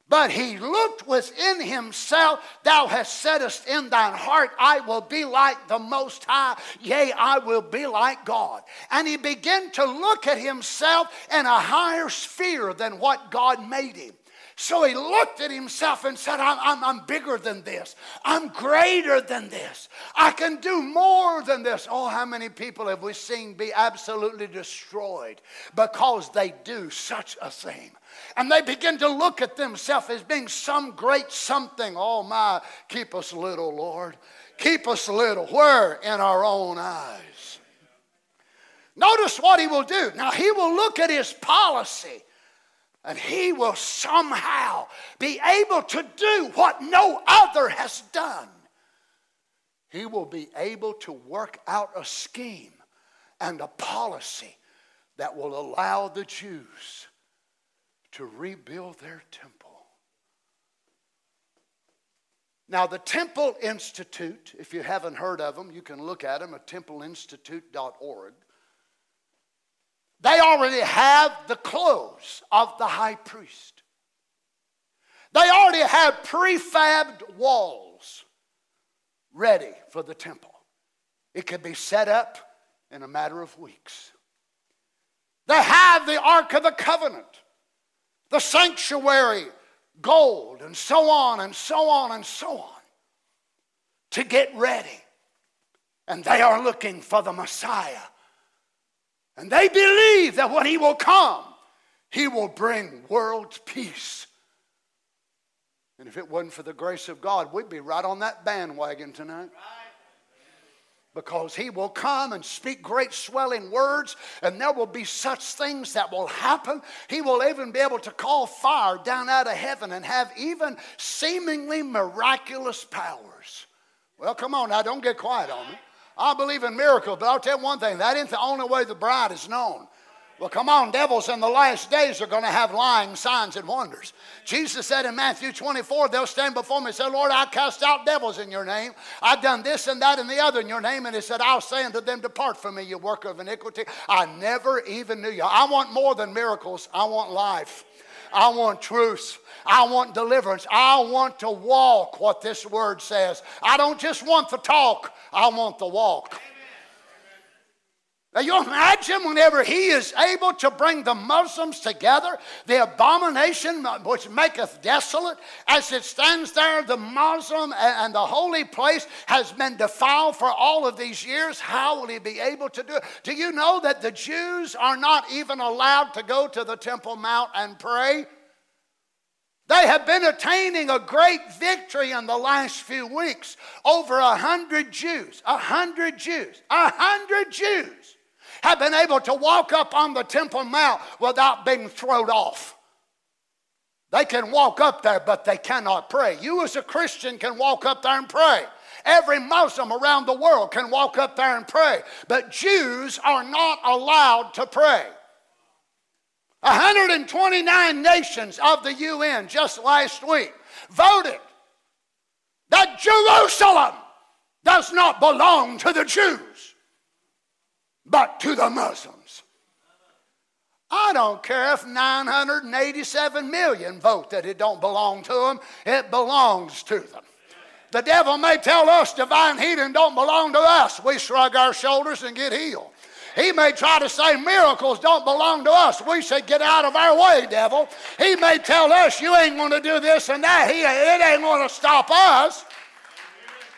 But he looked within himself, Thou hast saidest in thine heart, I will be like the Most High, yea, I will be like God. And he began to look at himself in a higher sphere than what God made him. So he looked at himself and said, I'm, I'm, I'm, bigger than this. I'm greater than this. I can do more than this. Oh, how many people have we seen be absolutely destroyed because they do such a thing? And they begin to look at themselves as being some great something. Oh, my, keep us little, Lord. Keep us little. Where? In our own eyes. Notice what he will do. Now, he will look at his policy and he will somehow be able to do what no other has done. He will be able to work out a scheme and a policy that will allow the Jews to rebuild their temple. Now, the Temple Institute, if you haven't heard of them, you can look at them at templeinstitute.org. They already have the clothes of the high priest. They already have prefabbed walls ready for the temple. It could be set up in a matter of weeks. They have the Ark of the Covenant, the sanctuary, gold, and so on and so on and so on to get ready. And they are looking for the Messiah. And they believe that when he will come, he will bring world peace. And if it wasn't for the grace of God, we'd be right on that bandwagon tonight. Because he will come and speak great swelling words, and there will be such things that will happen. He will even be able to call fire down out of heaven and have even seemingly miraculous powers. Well, come on now, don't get quiet on me. I believe in miracles, but I'll tell you one thing that ain't the only way the bride is known. Well, come on, devils in the last days are going to have lying signs and wonders. Jesus said in Matthew 24, they'll stand before me and say, Lord, I cast out devils in your name. I've done this and that and the other in your name. And he said, I'll say unto them, Depart from me, you worker of iniquity. I never even knew you. I want more than miracles, I want life. I want truth. I want deliverance. I want to walk what this word says. I don't just want the talk, I want the walk. Now, you imagine whenever he is able to bring the Muslims together, the abomination which maketh desolate, as it stands there, the Muslim and the holy place has been defiled for all of these years. How will he be able to do it? Do you know that the Jews are not even allowed to go to the Temple Mount and pray? They have been attaining a great victory in the last few weeks. Over a hundred Jews, a hundred Jews, a hundred Jews have been able to walk up on the Temple Mount without being thrown off. They can walk up there, but they cannot pray. You, as a Christian, can walk up there and pray. Every Muslim around the world can walk up there and pray, but Jews are not allowed to pray. 129 nations of the UN just last week voted that Jerusalem does not belong to the Jews but to the Muslims. I don't care if 987 million vote that it don't belong to them, it belongs to them. The devil may tell us divine healing don't belong to us. We shrug our shoulders and get healed. He may try to say miracles don't belong to us. We say, get out of our way, devil. He may tell us you ain't going to do this and that. He, it ain't going to stop us.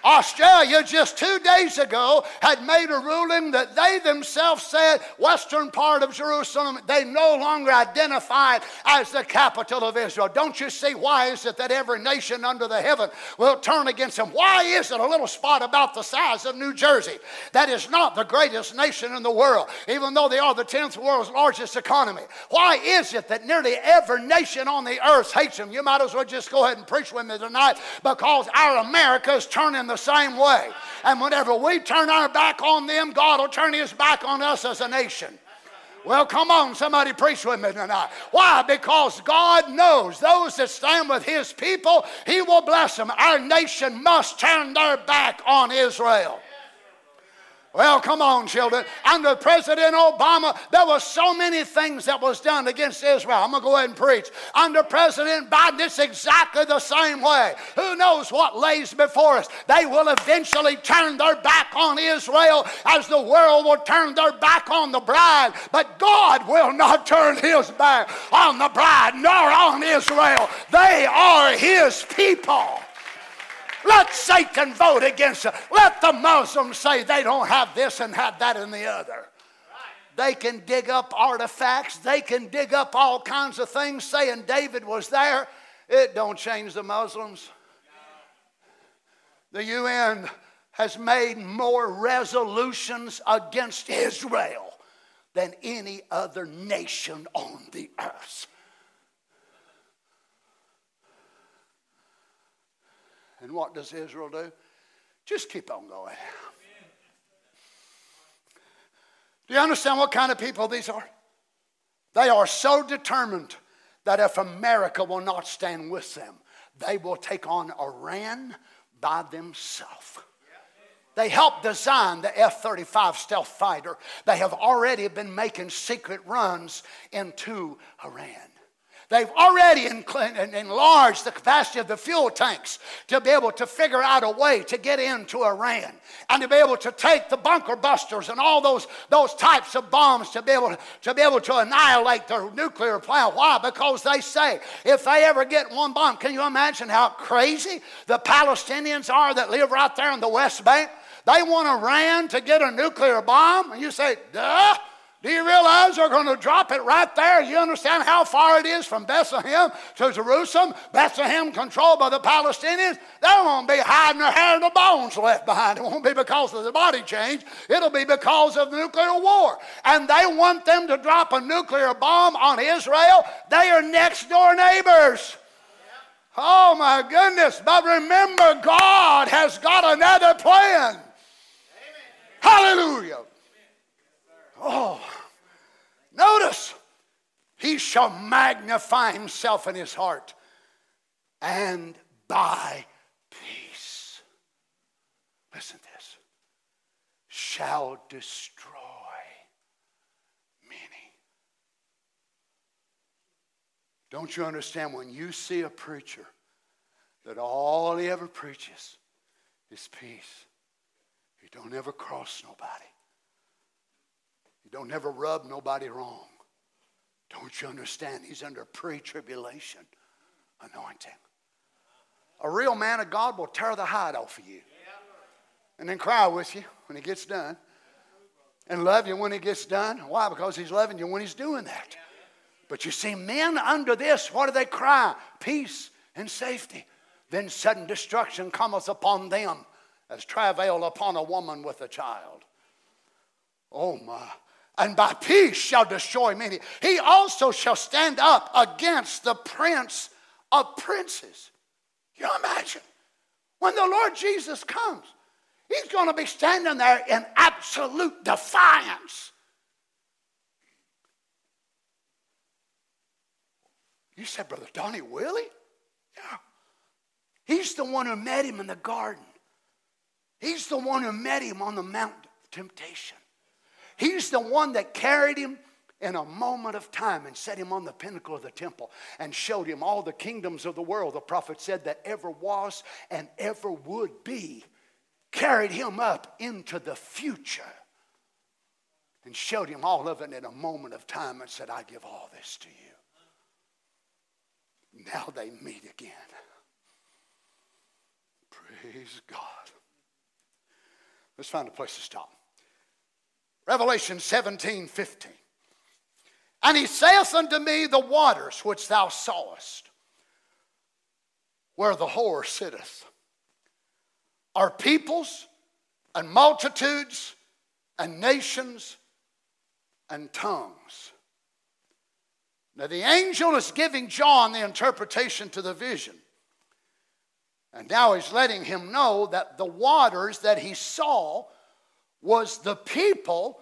Australia just two days ago had made a ruling that they themselves said western part of Jerusalem they no longer identified as the capital of Israel. Don't you see why is it that every nation under the heaven will turn against them? Why is it a little spot about the size of New Jersey that is not the greatest nation in the world, even though they are the 10th world's largest economy? Why is it that nearly every nation on the earth hates them? You might as well just go ahead and preach with me tonight because our America is turning the same way. And whenever we turn our back on them, God will turn his back on us as a nation. Well, come on, somebody preach with me tonight. Why? Because God knows those that stand with His people, He will bless them. Our nation must turn their back on Israel. Well, come on, children. Under President Obama, there were so many things that was done against Israel. I'm going to go ahead and preach. Under President Biden, it's exactly the same way. Who knows what lays before us? They will eventually turn their back on Israel as the world will turn their back on the bride. But God will not turn his back on the bride nor on Israel. They are his people. Let Satan vote against it. Let the Muslims say they don't have this and have that and the other. They can dig up artifacts. They can dig up all kinds of things saying David was there. It don't change the Muslims. The UN has made more resolutions against Israel than any other nation on the earth. And what does Israel do? Just keep on going. Do you understand what kind of people these are? They are so determined that if America will not stand with them, they will take on Iran by themselves. They helped design the F 35 stealth fighter. They have already been making secret runs into Iran. They've already enlarged the capacity of the fuel tanks to be able to figure out a way to get into Iran and to be able to take the bunker busters and all those, those types of bombs to be, able to, to be able to annihilate their nuclear plant. Why? Because they say if they ever get one bomb, can you imagine how crazy the Palestinians are that live right there in the West Bank? They want Iran to get a nuclear bomb? And you say, duh. Do you realize they're going to drop it right there? You understand how far it is from Bethlehem to Jerusalem? Bethlehem controlled by the Palestinians. They won't be hiding their hair and the bones left behind. It won't be because of the body change. It'll be because of the nuclear war. And they want them to drop a nuclear bomb on Israel. They are next door neighbors. Oh my goodness. But remember, God has got another plan. Hallelujah. Oh, notice, he shall magnify himself in his heart and by peace. Listen to this. Shall destroy many. Don't you understand when you see a preacher that all he ever preaches is peace? He don't ever cross nobody. Don't ever rub nobody wrong. Don't you understand? He's under pre tribulation anointing. A real man of God will tear the hide off of you and then cry with you when he gets done and love you when he gets done. Why? Because he's loving you when he's doing that. But you see, men under this, what do they cry? Peace and safety. Then sudden destruction cometh upon them as travail upon a woman with a child. Oh my and by peace shall destroy many. He also shall stand up against the prince of princes. You imagine when the Lord Jesus comes, he's going to be standing there in absolute defiance. You said, Brother Donny Willie? Yeah. He's the one who met him in the garden. He's the one who met him on the Mount of Temptation. He's the one that carried him in a moment of time and set him on the pinnacle of the temple and showed him all the kingdoms of the world, the prophet said, that ever was and ever would be. Carried him up into the future and showed him all of it in a moment of time and said, I give all this to you. Now they meet again. Praise God. Let's find a place to stop. Revelation 17 15. And he saith unto me, The waters which thou sawest, where the whore sitteth, are peoples and multitudes and nations and tongues. Now, the angel is giving John the interpretation to the vision. And now he's letting him know that the waters that he saw was the people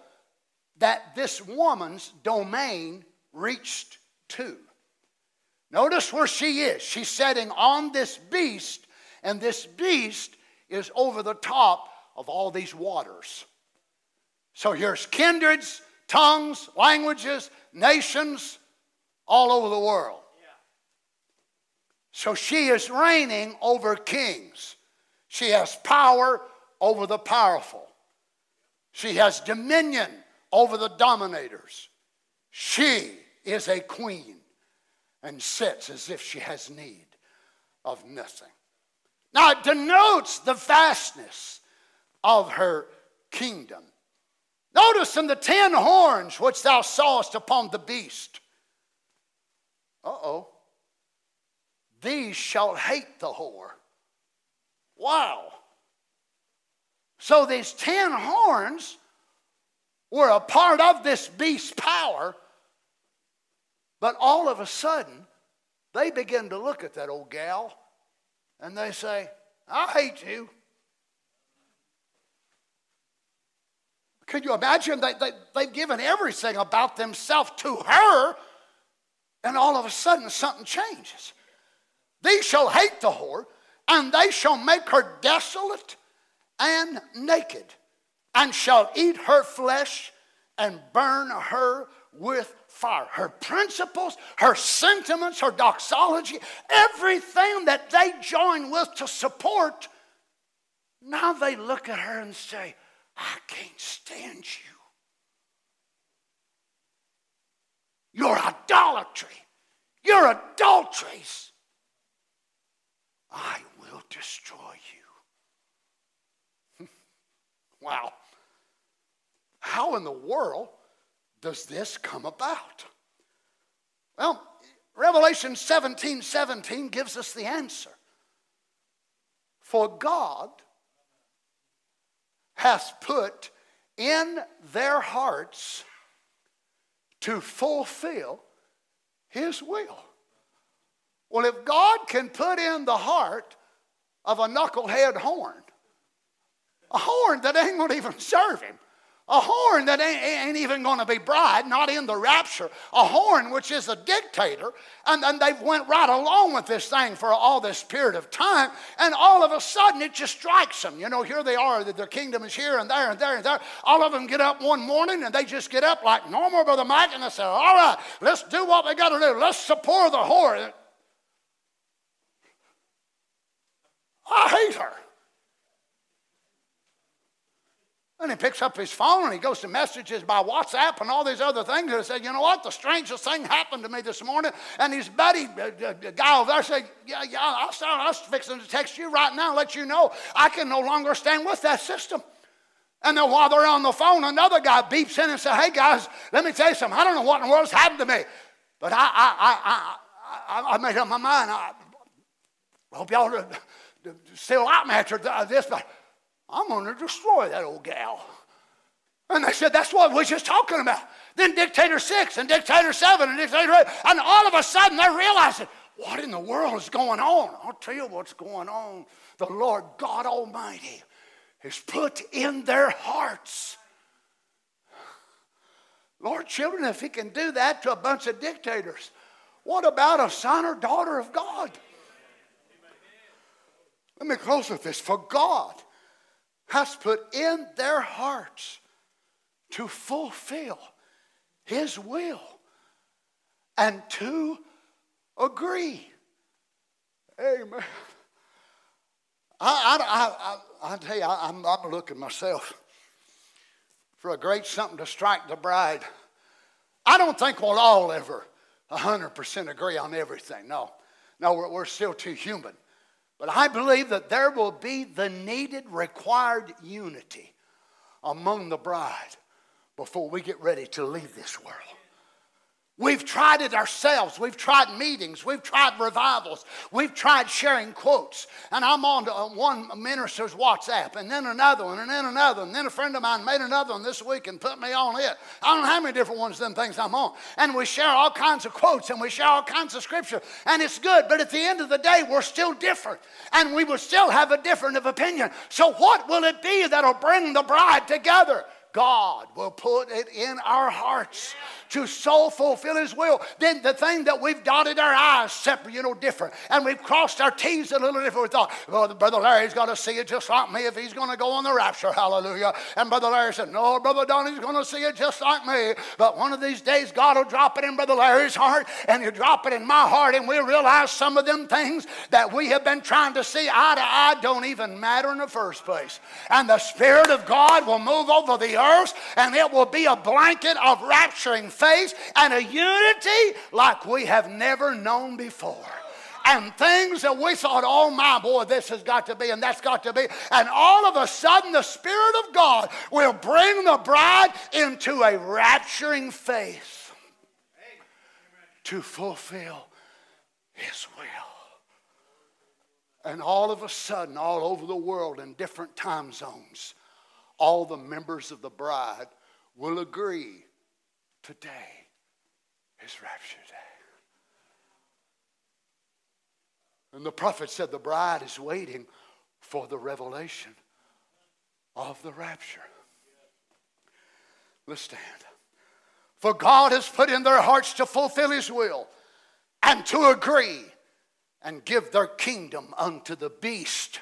that this woman's domain reached to. Notice where she is. She's sitting on this beast, and this beast is over the top of all these waters. So here's kindreds, tongues, languages, nations all over the world. So she is reigning over kings. She has power over the powerful. She has dominion over the dominators. She is a queen and sits as if she has need of nothing. Now, it denotes the vastness of her kingdom. Notice in the ten horns which thou sawest upon the beast. Uh oh. These shall hate the whore. Wow. So these ten horns were a part of this beast's power, but all of a sudden, they begin to look at that old gal and they say, I hate you. Can you imagine? They, they, they've given everything about themselves to her, and all of a sudden something changes. These shall hate the whore, and they shall make her desolate and naked, and shall eat her flesh and burn her with fire. Her principles, her sentiments, her doxology, everything that they join with to support, now they look at her and say, I can't stand you. Your idolatry, your adulteries. I will destroy you. Wow. How in the world does this come about? Well, Revelation 17 17 gives us the answer. For God has put in their hearts to fulfill his will. Well, if God can put in the heart of a knucklehead horn, a horn that ain't going to even serve him, a horn that ain't, ain't even going to be bride, not in the rapture. A horn which is a dictator. And, and they went right along with this thing for all this period of time. And all of a sudden it just strikes them. You know, here they are. Their kingdom is here and there and there and there. All of them get up one morning and they just get up like normal, Brother Mike, and they say, all right, let's do what we got to do. Let's support the whore. I hate her. And he picks up his phone and he goes to messages by WhatsApp and all these other things. And he said, You know what? The strangest thing happened to me this morning. And his buddy, uh, uh, guy over there, said, Yeah, yeah, I'll start, I was fixing to text you right now and let you know I can no longer stand with that system. And then while they're on the phone, another guy beeps in and says, Hey guys, let me tell you something. I don't know what in the world's happened to me. But I, I, I, I, I made up my mind. I hope y'all still like me after this, but I'm going to destroy that old gal. And they said, That's what we're just talking about. Then Dictator 6 and Dictator 7 and Dictator 8. And all of a sudden they realized, What in the world is going on? I'll tell you what's going on. The Lord God Almighty has put in their hearts. Lord, children, if He can do that to a bunch of dictators, what about a son or daughter of God? Let me close with this. For God has put in their hearts to fulfill His will and to agree. Amen. I, I, I, I, tell you, I, am I'm looking myself for a great something to strike the bride. I don't think we'll all ever 100% agree on everything. No, no, we're, we're still too human. But I believe that there will be the needed, required unity among the bride before we get ready to leave this world. We've tried it ourselves. We've tried meetings. We've tried revivals. We've tried sharing quotes. And I'm on uh, one minister's WhatsApp, and then another one, and then another. And then a friend of mine made another one this week and put me on it. I don't know how many different ones them things I'm on. And we share all kinds of quotes and we share all kinds of scripture. And it's good. But at the end of the day, we're still different. And we will still have a different of opinion. So what will it be that'll bring the bride together? God will put it in our hearts to so fulfill His will. Then the thing that we've dotted our I's separate, you know, different, and we've crossed our T's a little different. We thought, well, Brother Larry's got to see it just like me if he's going to go on the rapture. Hallelujah. And Brother Larry said, no, Brother Donny's going to see it just like me. But one of these days, God will drop it in Brother Larry's heart, and He'll drop it in my heart, and we'll realize some of them things that we have been trying to see eye to eye don't even matter in the first place. And the Spirit of God will move over the earth, and it will be a blanket of rapturing faith and a unity like we have never known before and things that we thought, oh my boy, this has got to be and that's got to be. And all of a sudden, the Spirit of God will bring the bride into a rapturing faith to fulfill His will. And all of a sudden, all over the world in different time zones, all the members of the bride will agree today is rapture day. And the prophet said the bride is waiting for the revelation of the rapture. Let's stand. For God has put in their hearts to fulfill His will and to agree and give their kingdom unto the beast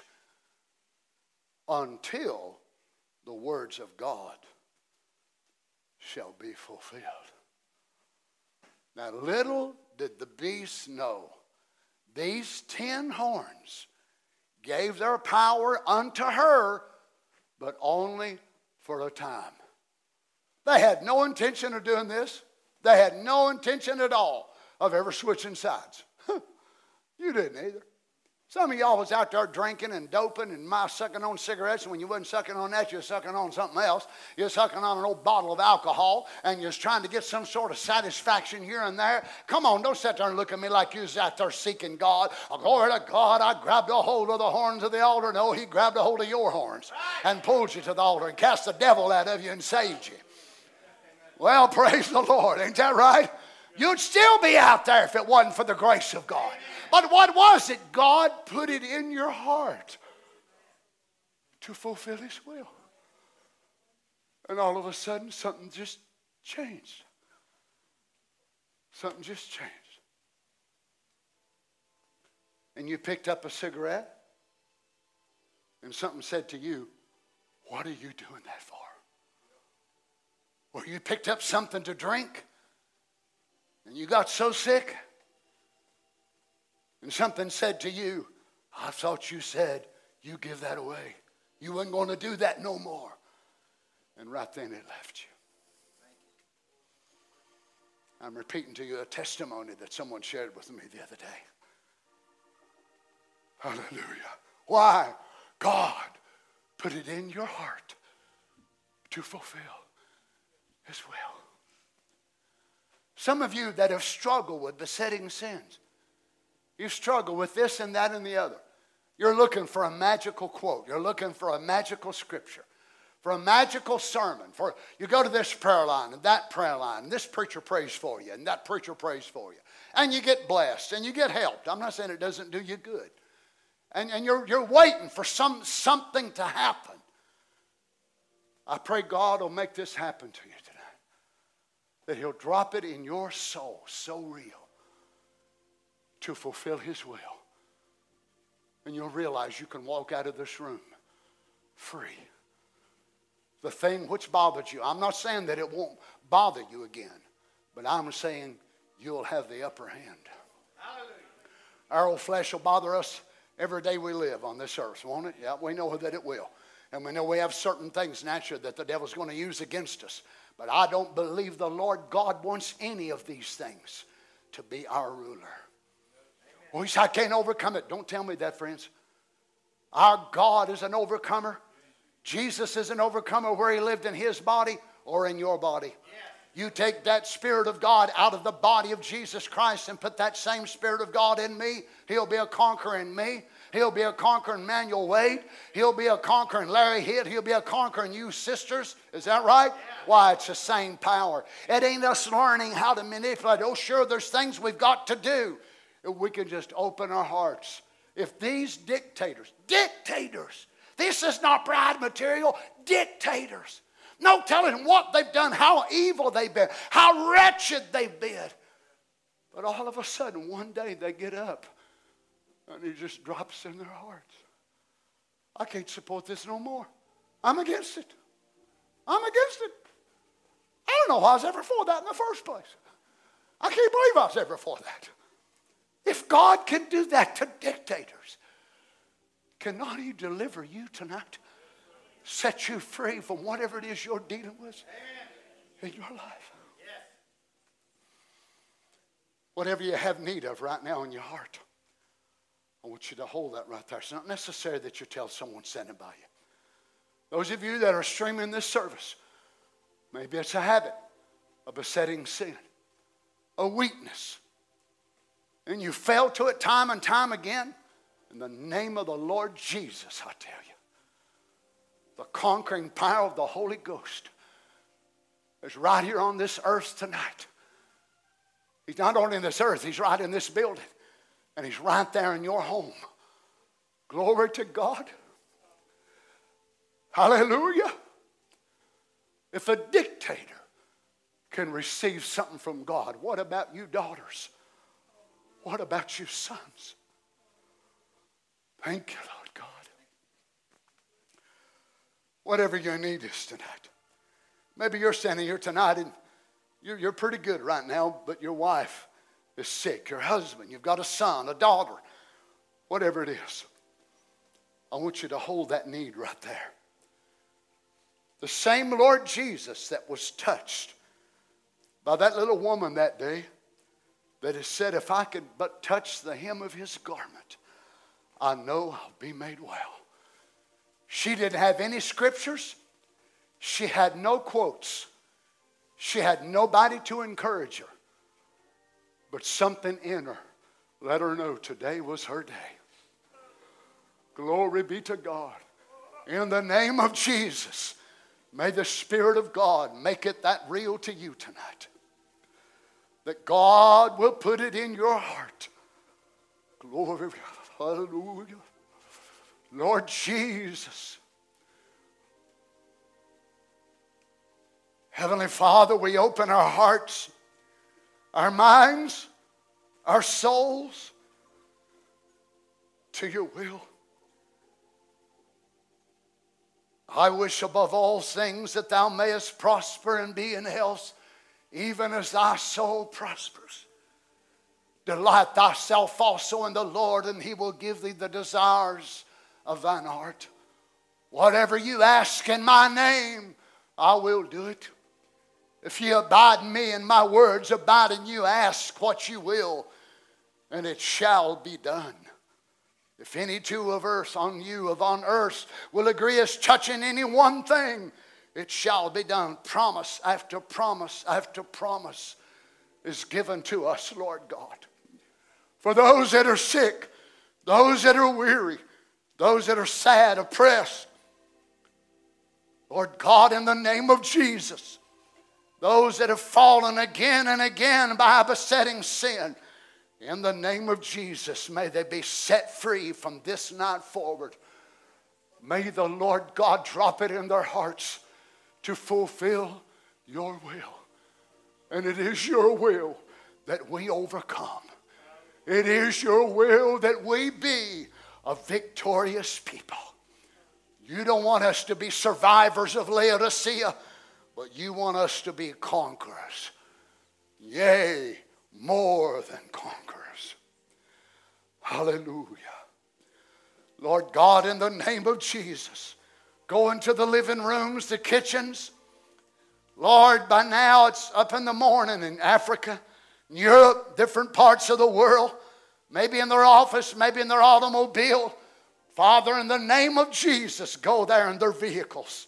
until the words of God shall be fulfilled. Now, little did the beast know these ten horns gave their power unto her, but only for a time. They had no intention of doing this. They had no intention at all of ever switching sides. you didn't either. Some of y'all was out there drinking and doping and my sucking on cigarettes, and when you wasn't sucking on that, you were sucking on something else. You're sucking on an old bottle of alcohol, and you're trying to get some sort of satisfaction here and there. Come on, don't sit there and look at me like you was out there seeking God. Oh, glory to God, I grabbed a hold of the horns of the altar. No, he grabbed a hold of your horns and pulled you to the altar and cast the devil out of you and saved you. Well, praise the Lord. Ain't that right? You'd still be out there if it wasn't for the grace of God. But what was it? God put it in your heart to fulfill His will. And all of a sudden, something just changed. Something just changed. And you picked up a cigarette, and something said to you, What are you doing that for? Or you picked up something to drink, and you got so sick, and something said to you, I thought you said you give that away. You weren't going to do that no more. And right then it left you. I'm repeating to you a testimony that someone shared with me the other day. Hallelujah. Why? God put it in your heart to fulfill His will. Some of you that have struggled with besetting sins, you struggle with this and that and the other. You're looking for a magical quote. You're looking for a magical scripture, for a magical sermon. For you go to this prayer line and that prayer line, and this preacher prays for you, and that preacher prays for you, and you get blessed and you get helped. I'm not saying it doesn't do you good, and, and you're you're waiting for some something to happen. I pray God will make this happen to you tonight. That He'll drop it in your soul so real to fulfill His will. And you'll realize you can walk out of this room free. The thing which bothered you, I'm not saying that it won't bother you again, but I'm saying you'll have the upper hand. Hallelujah. Our old flesh will bother us every day we live on this earth, won't it? Yeah, we know that it will. And we know we have certain things naturally that the devil's going to use against us. But I don't believe the Lord God wants any of these things to be our ruler. I can't overcome it. Don't tell me that, friends. Our God is an overcomer. Jesus is an overcomer where he lived in his body or in your body. You take that Spirit of God out of the body of Jesus Christ and put that same Spirit of God in me, he'll be a conqueror in me. He'll be a conquering Manuel Wade. He'll be a conquering Larry Hitt. He'll be a conquering you sisters. Is that right? Yeah. Why? It's the same power. It ain't us learning how to manipulate. Oh, sure, there's things we've got to do if we can just open our hearts. If these dictators, dictators, this is not bride material, dictators. No telling what they've done, how evil they've been, how wretched they've been. But all of a sudden, one day they get up and it just drops in their hearts. I can't support this no more. I'm against it. I'm against it. I don't know why I was ever for that in the first place. I can't believe I was ever for that. If God can do that to dictators, cannot He deliver you tonight? Set you free from whatever it is you're dealing with in your life. Whatever you have need of right now in your heart, I want you to hold that right there. It's not necessary that you tell someone standing by you. Those of you that are streaming this service, maybe it's a habit, a besetting sin, a weakness and you fell to it time and time again, in the name of the Lord Jesus, I tell you, the conquering power of the Holy Ghost is right here on this earth tonight. He's not only in this earth, he's right in this building, and he's right there in your home. Glory to God. Hallelujah. If a dictator can receive something from God, what about you, daughters? What about you, sons? Thank you, Lord God. Whatever your need is tonight. Maybe you're standing here tonight and you're, you're pretty good right now, but your wife is sick, your husband, you've got a son, a daughter, whatever it is. I want you to hold that need right there. The same Lord Jesus that was touched by that little woman that day that has said, If I could but touch the hem of his garment, I know I'll be made well. She didn't have any scriptures, she had no quotes, she had nobody to encourage her, but something in her let her know today was her day. Glory be to God. In the name of Jesus, may the Spirit of God make it that real to you tonight. That God will put it in your heart. Glory, hallelujah. Lord Jesus. Heavenly Father, we open our hearts, our minds, our souls to your will. I wish above all things that thou mayest prosper and be in health, even as thy soul prospers. Delight thyself also in the Lord, and he will give thee the desires of thine heart. Whatever you ask in my name, I will do it. If ye abide in me and my words abide in you, ask what you will, and it shall be done. If any two of earth on you of on earth will agree as touching any one thing, it shall be done. Promise after promise after promise is given to us, Lord God. For those that are sick, those that are weary, those that are sad, oppressed, Lord God, in the name of Jesus, those that have fallen again and again by besetting sin, in the name of Jesus, may they be set free from this night forward. May the Lord God drop it in their hearts to fulfill your will. And it is your will that we overcome. It is your will that we be a victorious people. You don't want us to be survivors of Laodicea, but you want us to be conquerors. Yea, more than conquerors. Hallelujah. Lord God, in the name of Jesus, go into the living rooms, the kitchens. Lord, by now it's up in the morning in Africa, in Europe, different parts of the world, maybe in their office, maybe in their automobile. Father, in the name of Jesus, go there in their vehicles.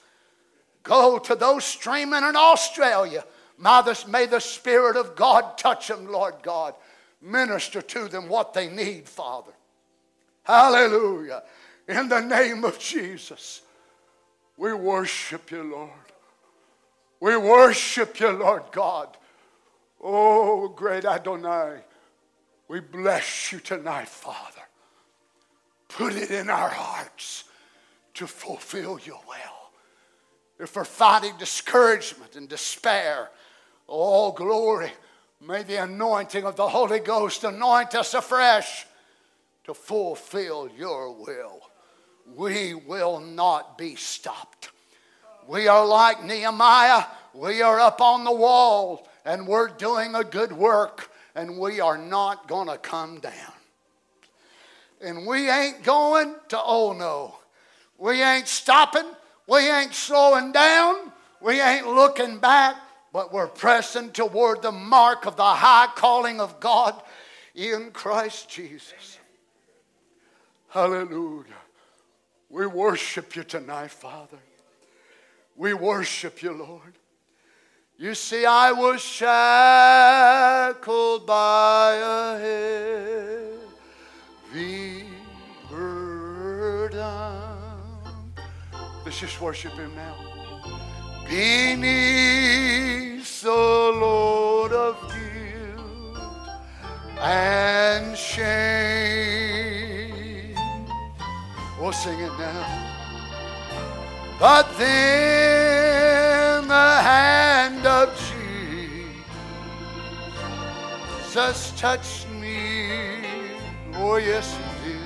Go to those streaming in Australia May the Spirit of God touch them, Lord God. Minister to them what they need, Father. Hallelujah. In the name of Jesus, we worship you, Lord. We worship you, Lord God. Oh, great Adonai, we bless you tonight, Father. Put it in our hearts to fulfill your will. If we're fighting discouragement and despair, Oh, glory. May the anointing of the Holy Ghost anoint us afresh to fulfill your will. We will not be stopped. We are like Nehemiah. We are up on the wall and we're doing a good work and we are not going to come down. And we ain't going to oh no. We ain't stopping. We ain't slowing down. We ain't looking back but we're pressing toward the mark of the high calling of God in Christ Jesus. Hallelujah. We worship you tonight, Father. We worship you, Lord. You see, I was shackled by a heavy burden. Let's just worship him now beneath the load of guilt and shame. We'll sing it now. But then the hand of Jesus touched me. Oh, yes, it did.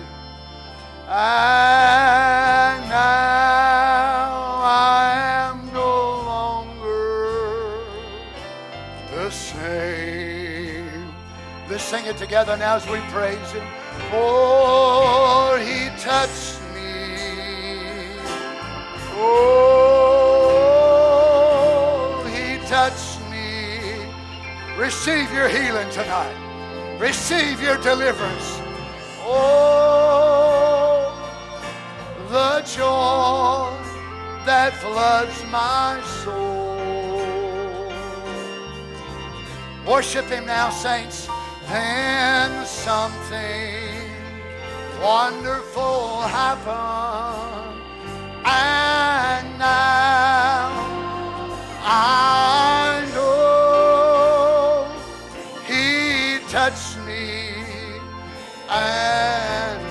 And now I am no longer the same. Let's sing it together now as we praise Him. For He touched Oh, He touched me. Receive your healing tonight. Receive your deliverance. Oh, the joy that floods my soul. Worship Him now, saints. Then something wonderful happened. And now I know He touched me and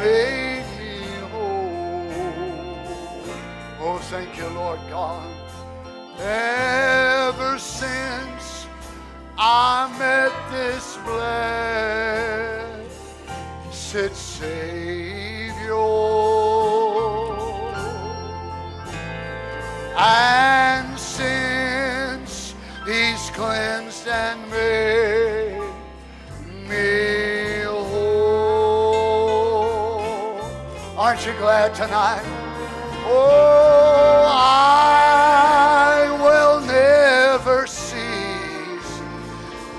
made me whole. Oh, thank you, Lord God. Ever since I met this blessed Savior, and since He's cleansed and made me whole. Aren't you glad tonight? Oh, I will never cease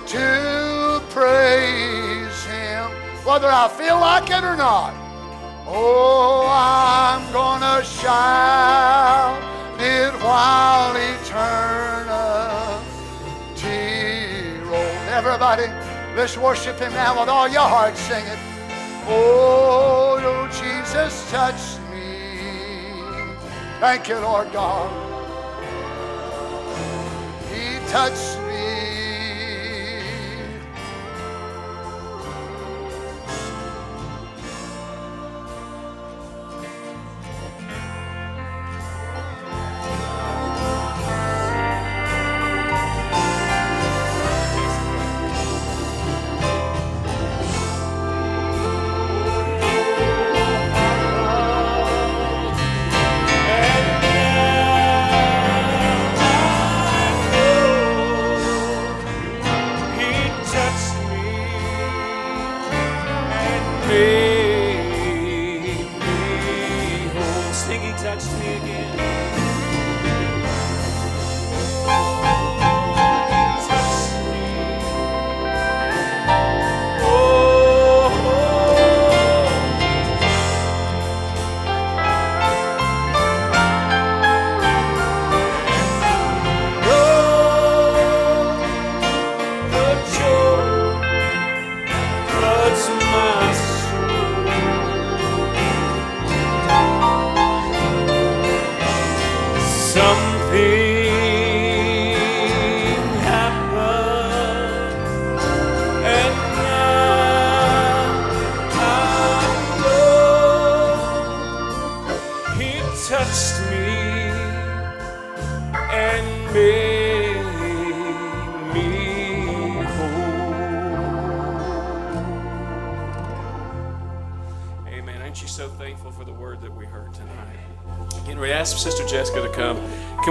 to praise Him, whether I feel like it or not. Oh, I'm gonna shout it while eternity rolls. Everybody, let's worship Him now with all your heart. Sing it. Oh, oh, Jesus touched me. Thank you, Lord God. He touched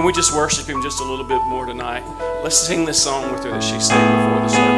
Can we just worship Him just a little bit more tonight? Let's sing this song with her that she sang before the service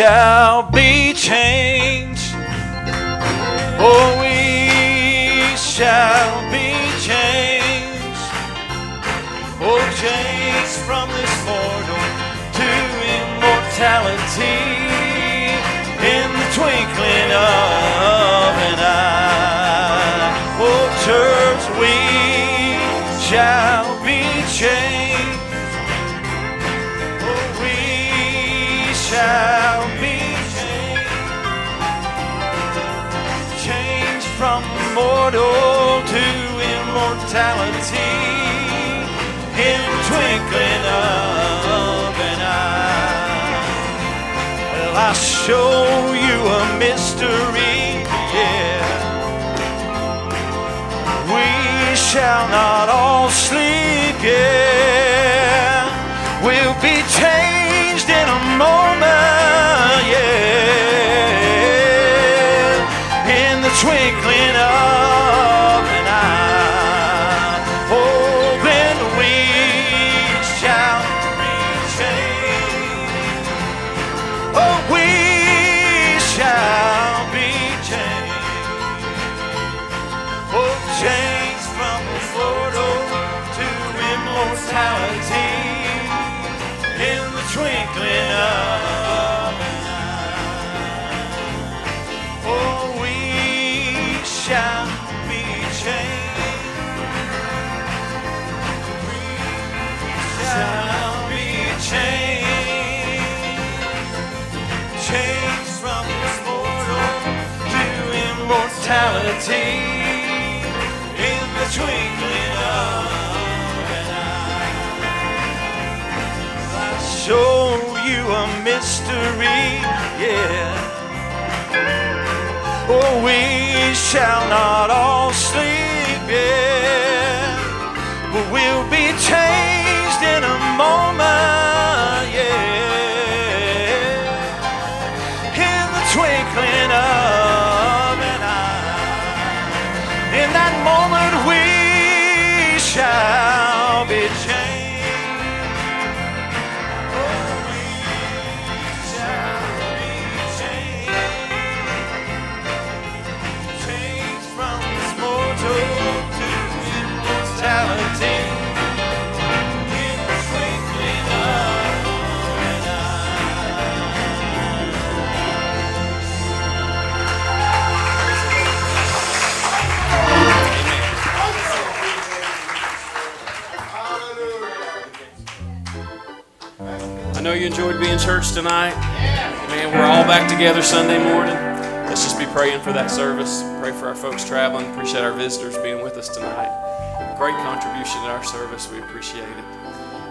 shall mortal to immortality in twinkling of an eye. Well, I'll show you a mystery, yeah. We shall not all sleep, yeah. Immortality in the twinkling of an eye. I'll show you a mystery, yeah. Oh, we shall not all sleep, yeah. But we'll be changed in a moment, you enjoyed being church tonight. Man, we're all back together Sunday morning. Let's just be praying for that service. Pray for our folks traveling. Appreciate our visitors being with us tonight. Great contribution to our service. We appreciate it.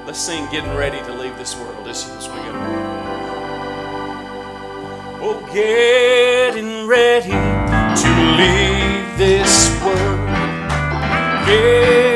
Let's sing Getting Ready to Leave This World as, as we go. Oh, getting ready to leave this world. Getting